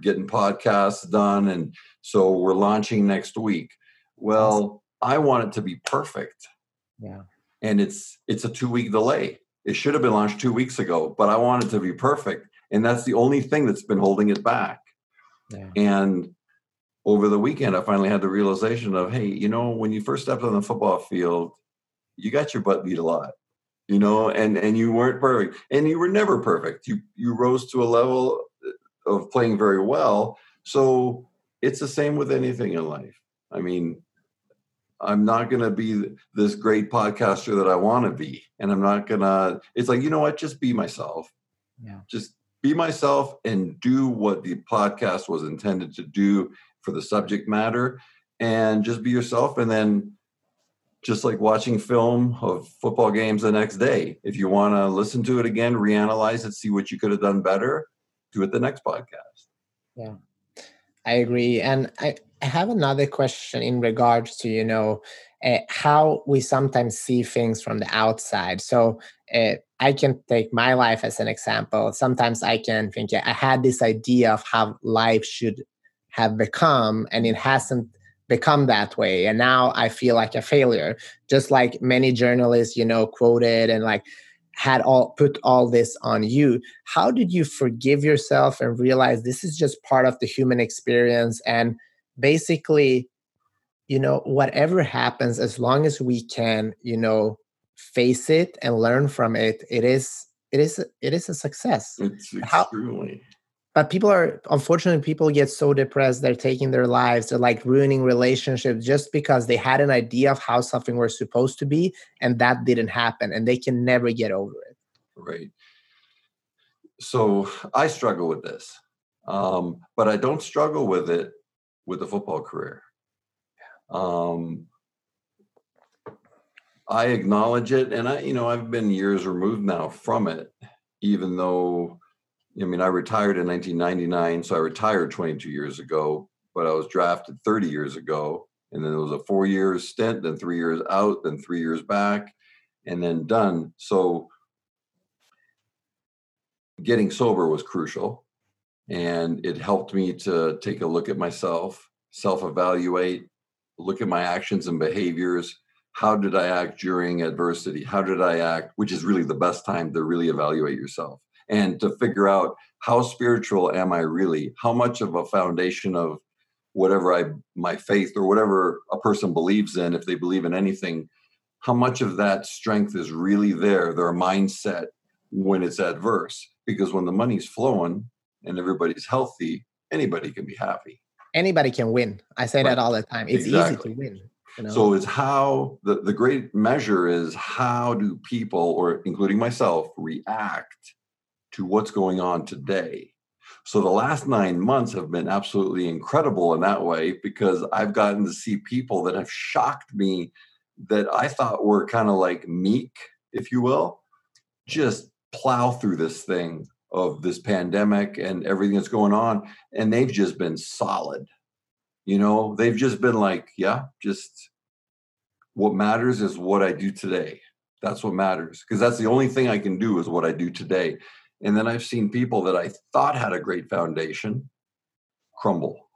getting podcasts done, and so we're launching next week. Well, I want it to be perfect. Yeah. And it's it's a two week delay. It should have been launched two weeks ago, but I want it to be perfect, and that's the only thing that's been holding it back. Yeah. And over the weekend, I finally had the realization of, hey, you know, when you first stepped on the football field, you got your butt beat a lot you know and and you weren't perfect and you were never perfect you you rose to a level of playing very well so it's the same with anything in life. I mean, I'm not going to be this great podcaster that I want to be. And I'm not going to, it's like, you know what? Just be myself. Yeah. Just be myself and do what the podcast was intended to do for the subject matter and just be yourself. And then, just like watching film of football games the next day, if you want to listen to it again, reanalyze it, see what you could have done better, do it the next podcast. Yeah. I agree. And I, I have another question in regards to, you know, uh, how we sometimes see things from the outside. So uh, I can take my life as an example. Sometimes I can think, I had this idea of how life should have become, and it hasn't become that way. And now I feel like a failure. Just like many journalists, you know, quoted and like, had all put all this on you how did you forgive yourself and realize this is just part of the human experience? And basically you know whatever happens as long as we can you know face it and learn from it it is it is it is a success. It's extremely but people are unfortunately people get so depressed they're taking their lives they're like ruining relationships just because they had an idea of how something was supposed to be and that didn't happen and they can never get over it. Right. So i struggle with this um, but i don't struggle with it with the football career. Um, i acknowledge it and i you know i've been years removed now from it even though I mean, I retired in 1999, so I retired 22 years ago, but I was drafted 30 years ago. And then it was a four year stint, then three years out, then three years back, and then done. So getting sober was crucial. And it helped me to take a look at myself, self evaluate, look at my actions and behaviors. How did I act during adversity? How did I act? Which is really the best time to really evaluate yourself and to figure out how spiritual am I really? How much of a foundation of whatever I my faith or whatever a person believes in, if they believe in anything, how much of that strength is really there, their mindset when it's adverse? Because when the money's flowing and everybody's healthy, anybody can be happy. Anybody can win. I say right. that all the time. It's exactly. easy to win. You know? So it's how the, the great measure is how do people, or including myself, react to what's going on today. So the last nine months have been absolutely incredible in that way because I've gotten to see people that have shocked me that I thought were kind of like meek, if you will, just plow through this thing of this pandemic and everything that's going on. And they've just been solid. You know, they've just been like, yeah, just what matters is what I do today. That's what matters because that's the only thing I can do is what I do today. And then I've seen people that I thought had a great foundation crumble.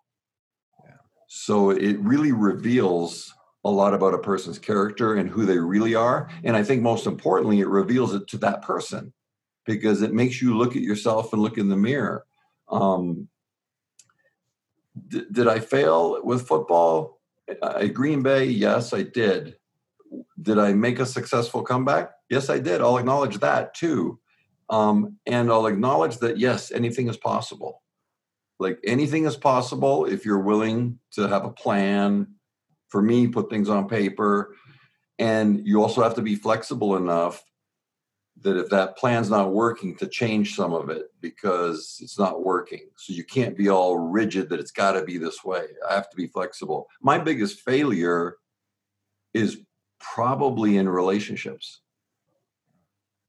Yeah. So it really reveals a lot about a person's character and who they really are. And I think most importantly, it reveals it to that person because it makes you look at yourself and look in the mirror. Um, d- did I fail with football? At Green Bay, yes, I did. Did I make a successful comeback? Yes, I did. I'll acknowledge that too. Um, and I'll acknowledge that, yes, anything is possible. Like anything is possible if you're willing to have a plan. For me, put things on paper. And you also have to be flexible enough that if that plan's not working, to change some of it because it's not working. So you can't be all rigid that it's got to be this way. I have to be flexible. My biggest failure is probably in relationships.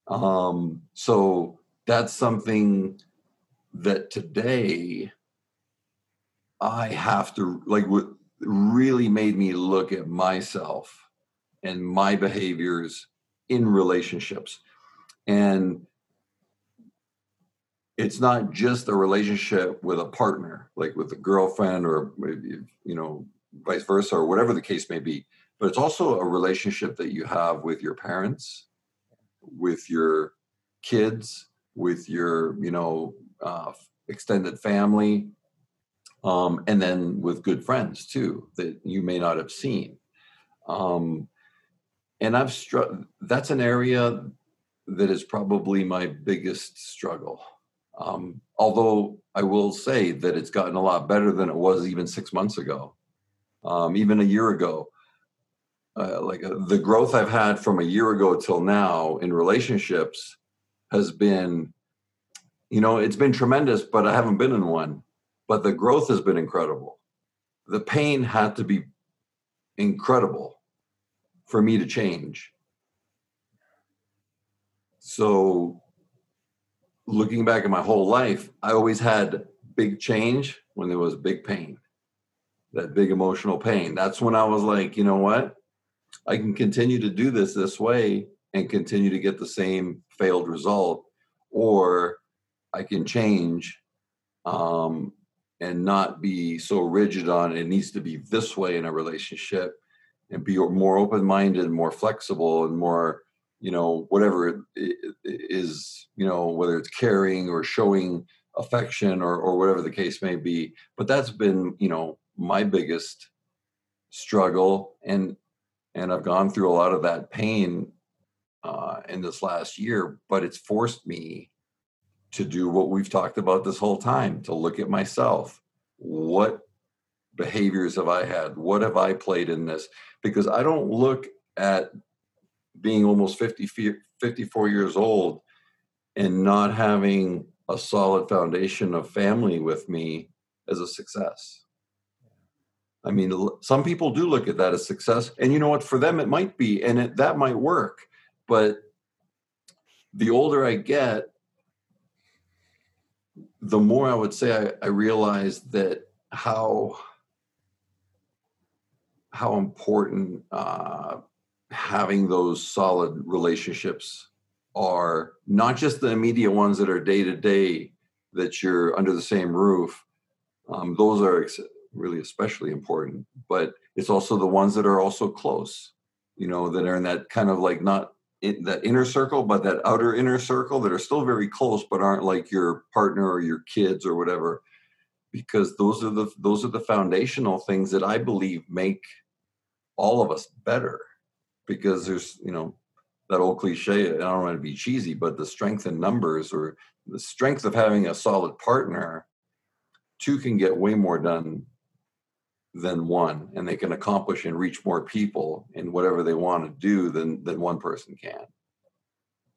Um, so that's something that today I have to like what really made me look at myself and my behaviors in relationships. And it's not just a relationship with a partner, like with a girlfriend or you know, vice versa, or whatever the case may be, but it's also a relationship that you have with your parents, with your kids, with your you know uh, extended family, um, and then with good friends too that you may not have seen. Um, and I've struck. That's an area that is probably my biggest struggle. Um, although I will say that it's gotten a lot better than it was even six months ago, um, even a year ago. Uh, like uh, the growth I've had from a year ago till now in relationships has been, you know, it's been tremendous, but I haven't been in one. But the growth has been incredible. The pain had to be incredible for me to change. So, looking back at my whole life, I always had big change when there was big pain, that big emotional pain. That's when I was like, you know what? I can continue to do this this way and continue to get the same failed result, or I can change um, and not be so rigid on it needs to be this way in a relationship and be more open-minded more flexible and more you know whatever it is you know whether it's caring or showing affection or or whatever the case may be. But that's been you know my biggest struggle and and I've gone through a lot of that pain uh, in this last year but it's forced me to do what we've talked about this whole time to look at myself. What behaviors have i had? What have i played in this? Because i don't look at being almost 50 54 years old and not having a solid foundation of family with me as a success i mean some people do look at that as success and you know what? For them it might be and it, that might work but the older i get the more I would say I, I realized that how how important uh, having those solid relationships are not just the immediate ones that are day to day that you're under the same roof um, those are ex- really especially important but it's also the ones that are also close you know that are in that kind of like not in that inner circle, but that outer inner circle that are still very close, but aren't like your partner or your kids or whatever, because those are the those are the foundational things that I believe make all of us better. Because there's you know that old cliche. And I don't want to be cheesy, but the strength in numbers or the strength of having a solid partner, two can get way more done than one and they can accomplish and reach more people in whatever they want to do than than one person can.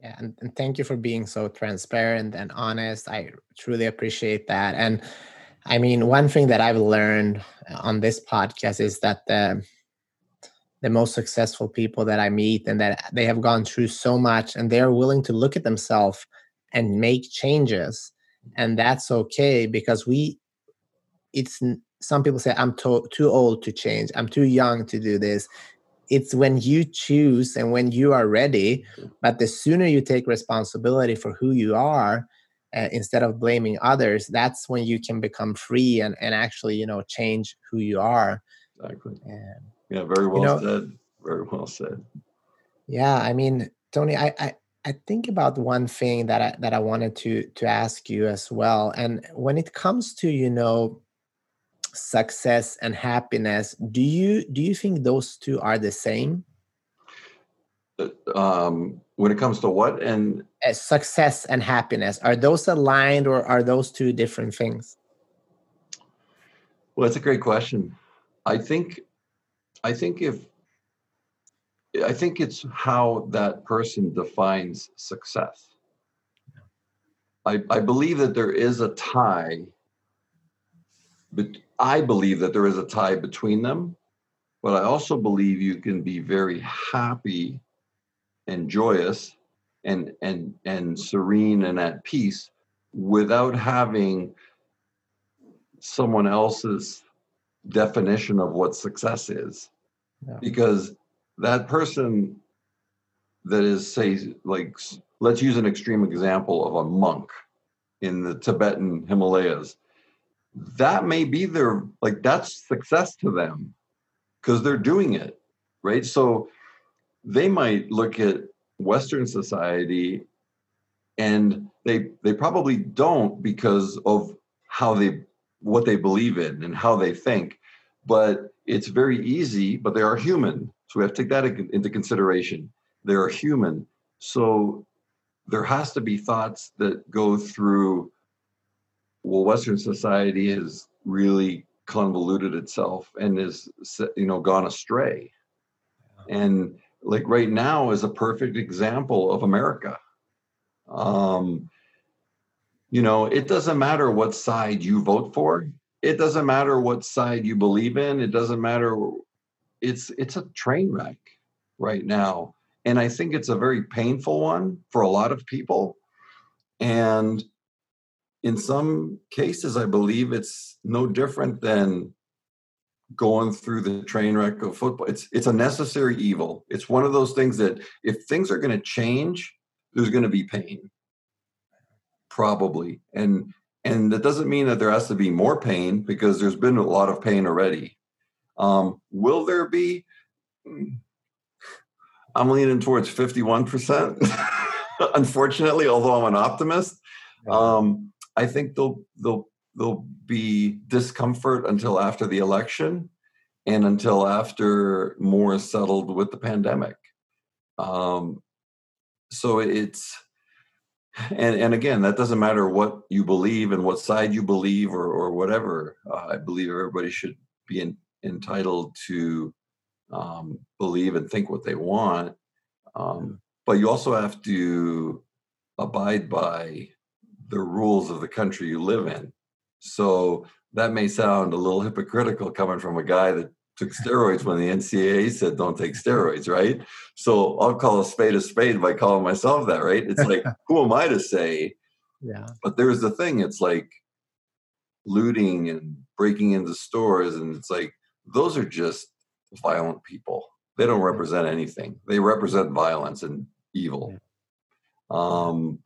Yeah and, and thank you for being so transparent and honest. I truly appreciate that and i mean one thing that i've learned uh, on this podcast is that the the most successful people that i meet and that they have gone through so much and they're willing to look at themselves and make changes and that's okay because we it's some people say i'm to- too old to change. I'm too young to do this. It's when you choose and when you are ready but the sooner you take responsibility for who you are uh, instead of blaming others that's when you can become free and, and actually you know change who you are. Exactly. And, yeah very well you know, said. Very well said. Yeah i mean tony I, I I think about one thing that I that I wanted to to ask you as well. And when it comes to, you know, success and happiness do you do you think those two are the same? Uh, um, when it comes to what and uh, success and happiness are those aligned or are those two different things? Well that's a great question. I think i think if i think it's how that person defines success. I i believe that there is a tie but I believe that there is a tie between them, but I also believe you can be very happy and joyous and and and serene and at peace without having someone else's definition of what success is. Yeah. Because that person that is say like let's use an extreme example of a monk in the Tibetan Himalayas that may be their like that's success to them because they're doing it right? So they might look at western society and they they probably don't because of how they what they believe in and how they think but it's very easy but they are human. So we have to take that into consideration. They are human. So there has to be thoughts that go through well, Western society has really convoluted itself and is, you know, gone astray. And like right now is a perfect example of America. Um, you know, it doesn't matter what side you vote for. It doesn't matter what side you believe in. It doesn't matter. It's it's a train wreck right now, and I think it's a very painful one for a lot of people. And in some cases, I believe it's no different than going through the train wreck of football. It's it's a necessary evil. It's one of those things that if things are going to change, there's going to be pain, probably, and and that doesn't mean that there has to be more pain because there's been a lot of pain already. Um, will there be? Hmm, I'm leaning towards 51%. (laughs) Unfortunately, although I'm an optimist, um, I think there'll there'll there'll be discomfort until after the election and until after more settled with the pandemic. Um, so it's and and again that doesn't matter what you believe and what side you believe or or whatever. Uh, I believe everybody should be in, entitled to um, believe and think what they want. Um, but you also have to abide by the rules of the country you live in. So that may sound a little hypocritical coming from a guy that took steroids when the NCAA said don't take steroids, right? So I'll call a spade a spade by calling myself that, right? It's like, (laughs) who am I to say? Yeah. But there's the thing, it's like looting and breaking into stores, and it's like those are just violent people. They don't represent anything. They represent violence and evil. Um,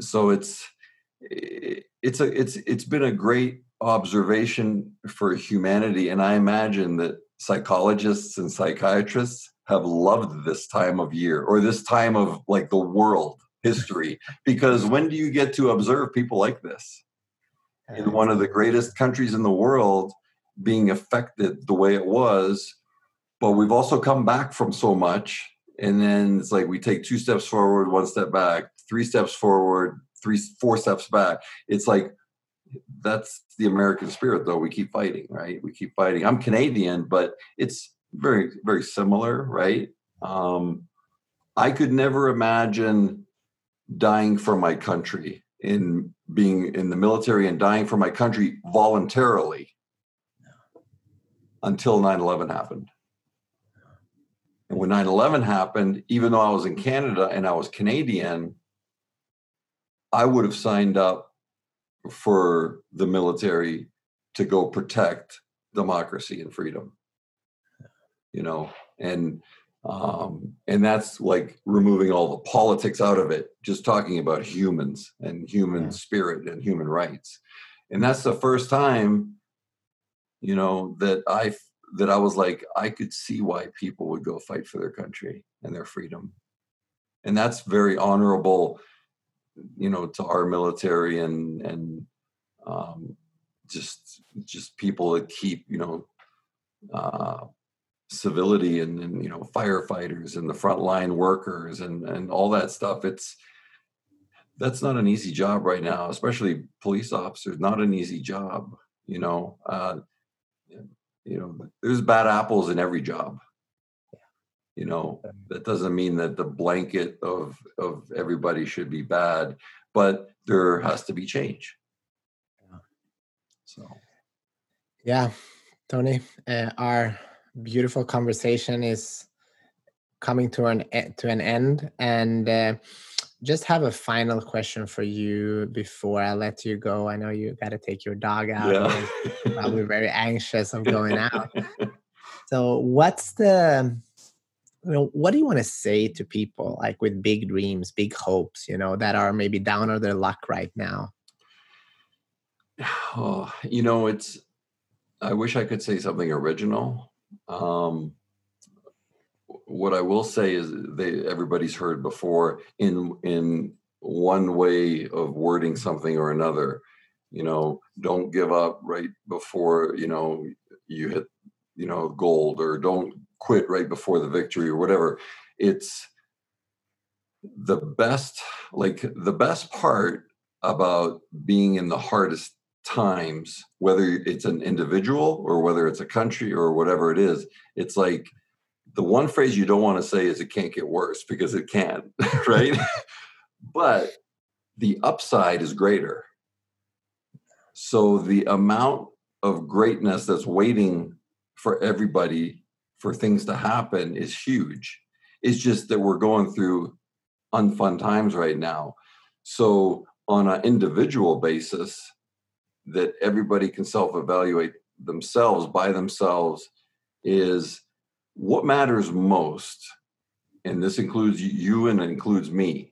so it's it's a it's it's been a great observation for humanity and i imagine that psychologists and psychiatrists have loved this time of year or this time of like the world history. Because when do you get to observe people like this? In one of the greatest countries in the world being affected the way it was but we've also come back from so much and then it's like we take two steps forward one step back three steps forward three four steps back. It's like that's the american spirit though. We keep fighting right? We keep fighting. I'm canadian but it's very very similar right? Um i could never imagine dying for my country in being in the military and dying for my country voluntarily until 9-11 happened. And when 9-11 happened even though i was in canada and i was canadian I would have signed up for the military to go protect democracy and freedom. You know, and um, and that's like removing all the politics out of it, just talking about humans and human yeah. spirit and human rights. And that's the first time, you know, that I that I was like, I could see why people would go fight for their country and their freedom. And that's very honorable you know to our military and and um, just just people that keep you know uh, civility and, and you know firefighters and the frontline workers and and all that stuff it's that's not an easy job right now especially police officers not an easy job you know uh, you know there's bad apples in every job you know that doesn't mean that the blanket of of everybody should be bad but there has to be change so yeah tony uh, our beautiful conversation is coming to an to an end and uh, just have a final question for you before I let you go. I know you got to take your dog out. Yeah. probably very anxious of going out. (laughs) so, what's the you know what do you want to say to people like with big dreams big hopes you know that are maybe down on their luck right now? Oh, (sighs) you know it's i wish i could say something original. Um what i will say is they everybody's heard before in in one way of wording something or another. You know don't give up right before you know you hit you know gold or don't quit right before the victory or whatever it's the best like the best part about being in the hardest times, whether it's an individual or whether it's a country or whatever it is. It's like the one phrase you don't want to say is it can't get worse because it can, (laughs) right? but the upside is greater. So the amount of greatness that's waiting for everybody for things to happen is huge. It's just that we're going through unfun times right now. So on an individual basis, that everybody can self-evaluate themselves by themselves is what matters most, and this includes you and includes me,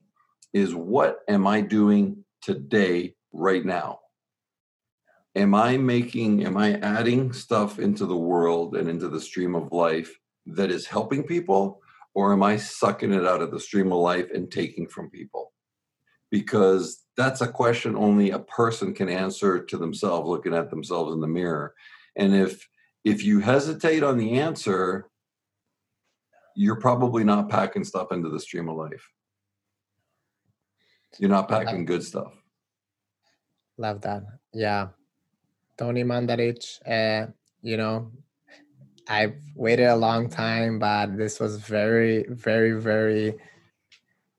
is what am I doing today, right now? Am I making, am I adding stuff into the world and into the stream of life that is helping people? Or am I sucking it out of the stream of life and taking from people? Because that's a question only a person can answer to themselves looking at themselves in the mirror. And if if you hesitate on the answer, you're probably not packing stuff into the stream of life. You're not packing good stuff. Love that. Yeah. Tony Mandarich, uh, you know, I've waited a long time, but this was very, very, very,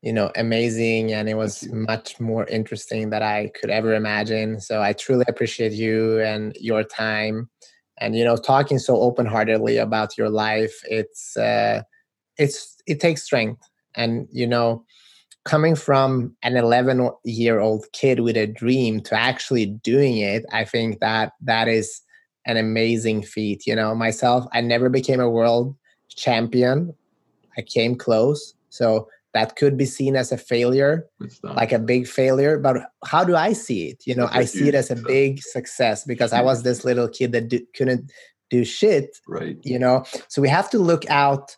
you know, amazing. And it was much more interesting than I could ever imagine. So I truly appreciate you and your time and, you know, talking so open heartedly about your life. It's, uh, it's it takes strength and you know coming from an 11 year old kid with a dream to actually doing it i think that that is an amazing feat you know? Myself i never became a world champion. I came close so that could be seen as a failure like a big failure but how do i see it? You know i see it as a big success because i was this little kid that do, couldn't do shit right. you know? So we have to look out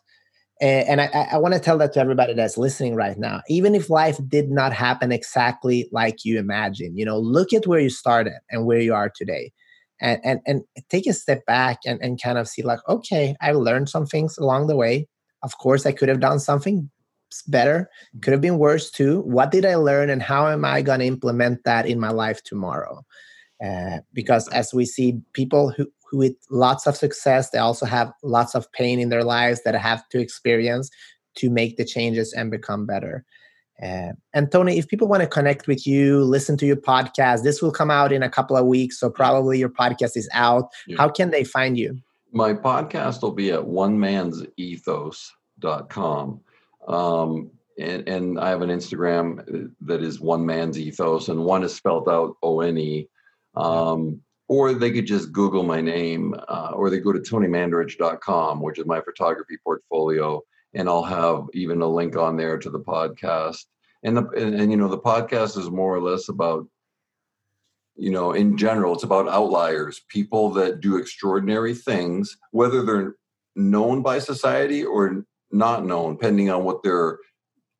and I, I want to tell that to everybody that's listening right now. Even if life did not happen exactly like you imagine, you know, look at where you started and where you are today. And and, and take a step back and, and kind of see like, okay, I learned some things along the way. Of course, I could have done something better, could have been worse too. What did I learn and how am I going to implement that in my life tomorrow? Uh, because as we see people who with lots of success they also have lots of pain in their lives that have to experience to make the changes and become better. Uh, and tony if people want to connect with you listen to your podcast this will come out in a couple of weeks so probably your podcast is out. Yeah. how can they find you? My podcast will be at one man's ethos.com um, and, and i have an instagram that is one man's ethos and one is spelled out o-n-e um, or they could just Google my name, uh, or they go to tonymandarich.com, which is my photography portfolio, and I'll have even a link on there to the podcast. And the and, and, you know the podcast is more or less about, you know, in general, it's about outliers, people that do extraordinary things, whether they're known by society or not known, depending on what their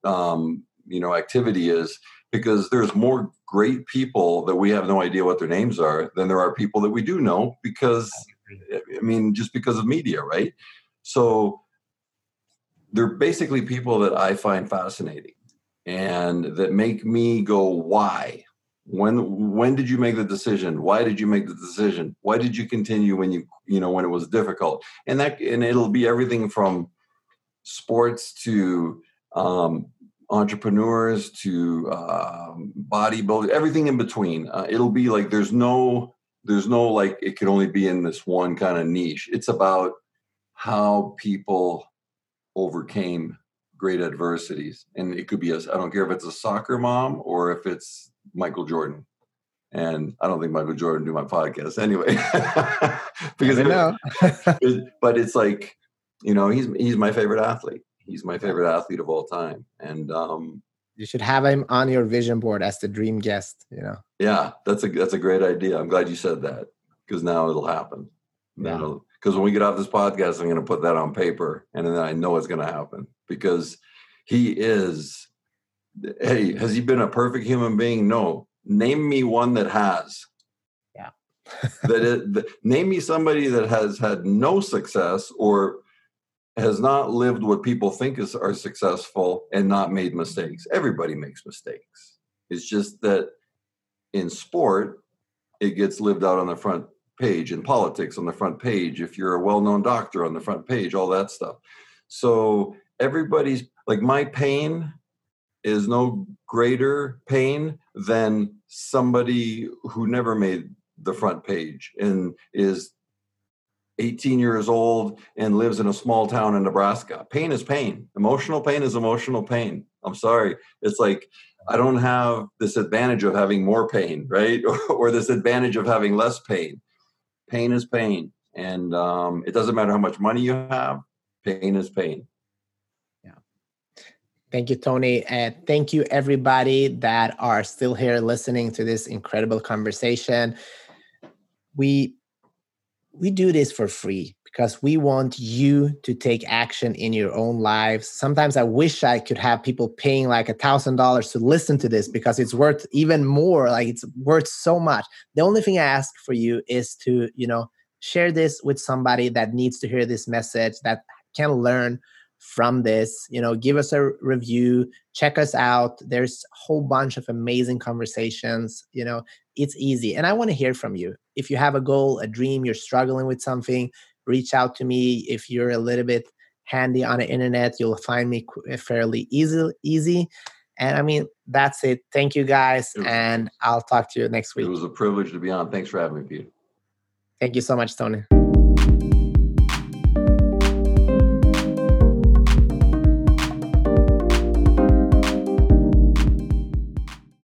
um, you know activity is because there's more great people that we have no idea what their names are than there are people that we do know because I mean just because of media, right? So they're basically people that I find fascinating and that make me go why? When when did you make the decision? Why did you make the decision? Why did you continue when you you know when it was difficult? And that and it'll be everything from sports to um, entrepreneurs to um, bodybuilders, everything in between. Uh, it'll be like there's no there's no like it can only be in this one kind of niche. It's about how people overcame great adversities, and it could be a I don't care if it's a soccer mom or if it's Michael Jordan. And I don't think Michael Jordan do my podcast anyway, (laughs) because I know. (laughs) it, but it's like you know he's he's my favorite athlete he's my favorite athlete of all time. And um, you should have him on your vision board as the dream guest. You know. Yeah, that's a that's a great idea. I'm glad you said that because now it'll happen. Because yeah. when we get off this podcast, I'm going to put that on paper, and then I know it's going to happen because he is. Hey, has he been a perfect human being? No. Name me one that has. Yeah. that, it, (laughs) that name me somebody that has had no success or has not lived what people think is are successful and not made mistakes. Everybody makes mistakes. It's just that in sport, it gets lived out on the front page. In politics, on the front page. If you're a well-known doctor, on the front page. All that stuff. So everybody's like my pain is no greater pain than somebody who never made the front page and is 18 years old and lives in a small town in Nebraska. Pain is pain. Emotional pain is emotional pain. I'm sorry. It's like I don't have this advantage of having more pain, right? (laughs) Or, this advantage of having less pain. Pain is pain. And um, it doesn't matter how much money you have, pain is pain. Yeah. Thank you, Tony. And thank you, everybody that are still here listening to this incredible conversation. We we do this for free because we want you to take action in your own lives. Sometimes I wish I could have people paying like a thousand dollars to listen to this because it's worth even more. Like it's worth so much. The only thing I ask for you is to, you know, share this with somebody that needs to hear this message that can learn from this you know give us a review check us out there's a whole bunch of amazing conversations you know it's easy and i want to hear from you. If you have a goal a dream you're struggling with something reach out to me. If you're a little bit handy on the internet you'll find me fairly easy easy. And i mean that's it. Thank you guys and i'll talk to you next week. it was a privilege to be on. Thanks for having me peter. Thank you so much tony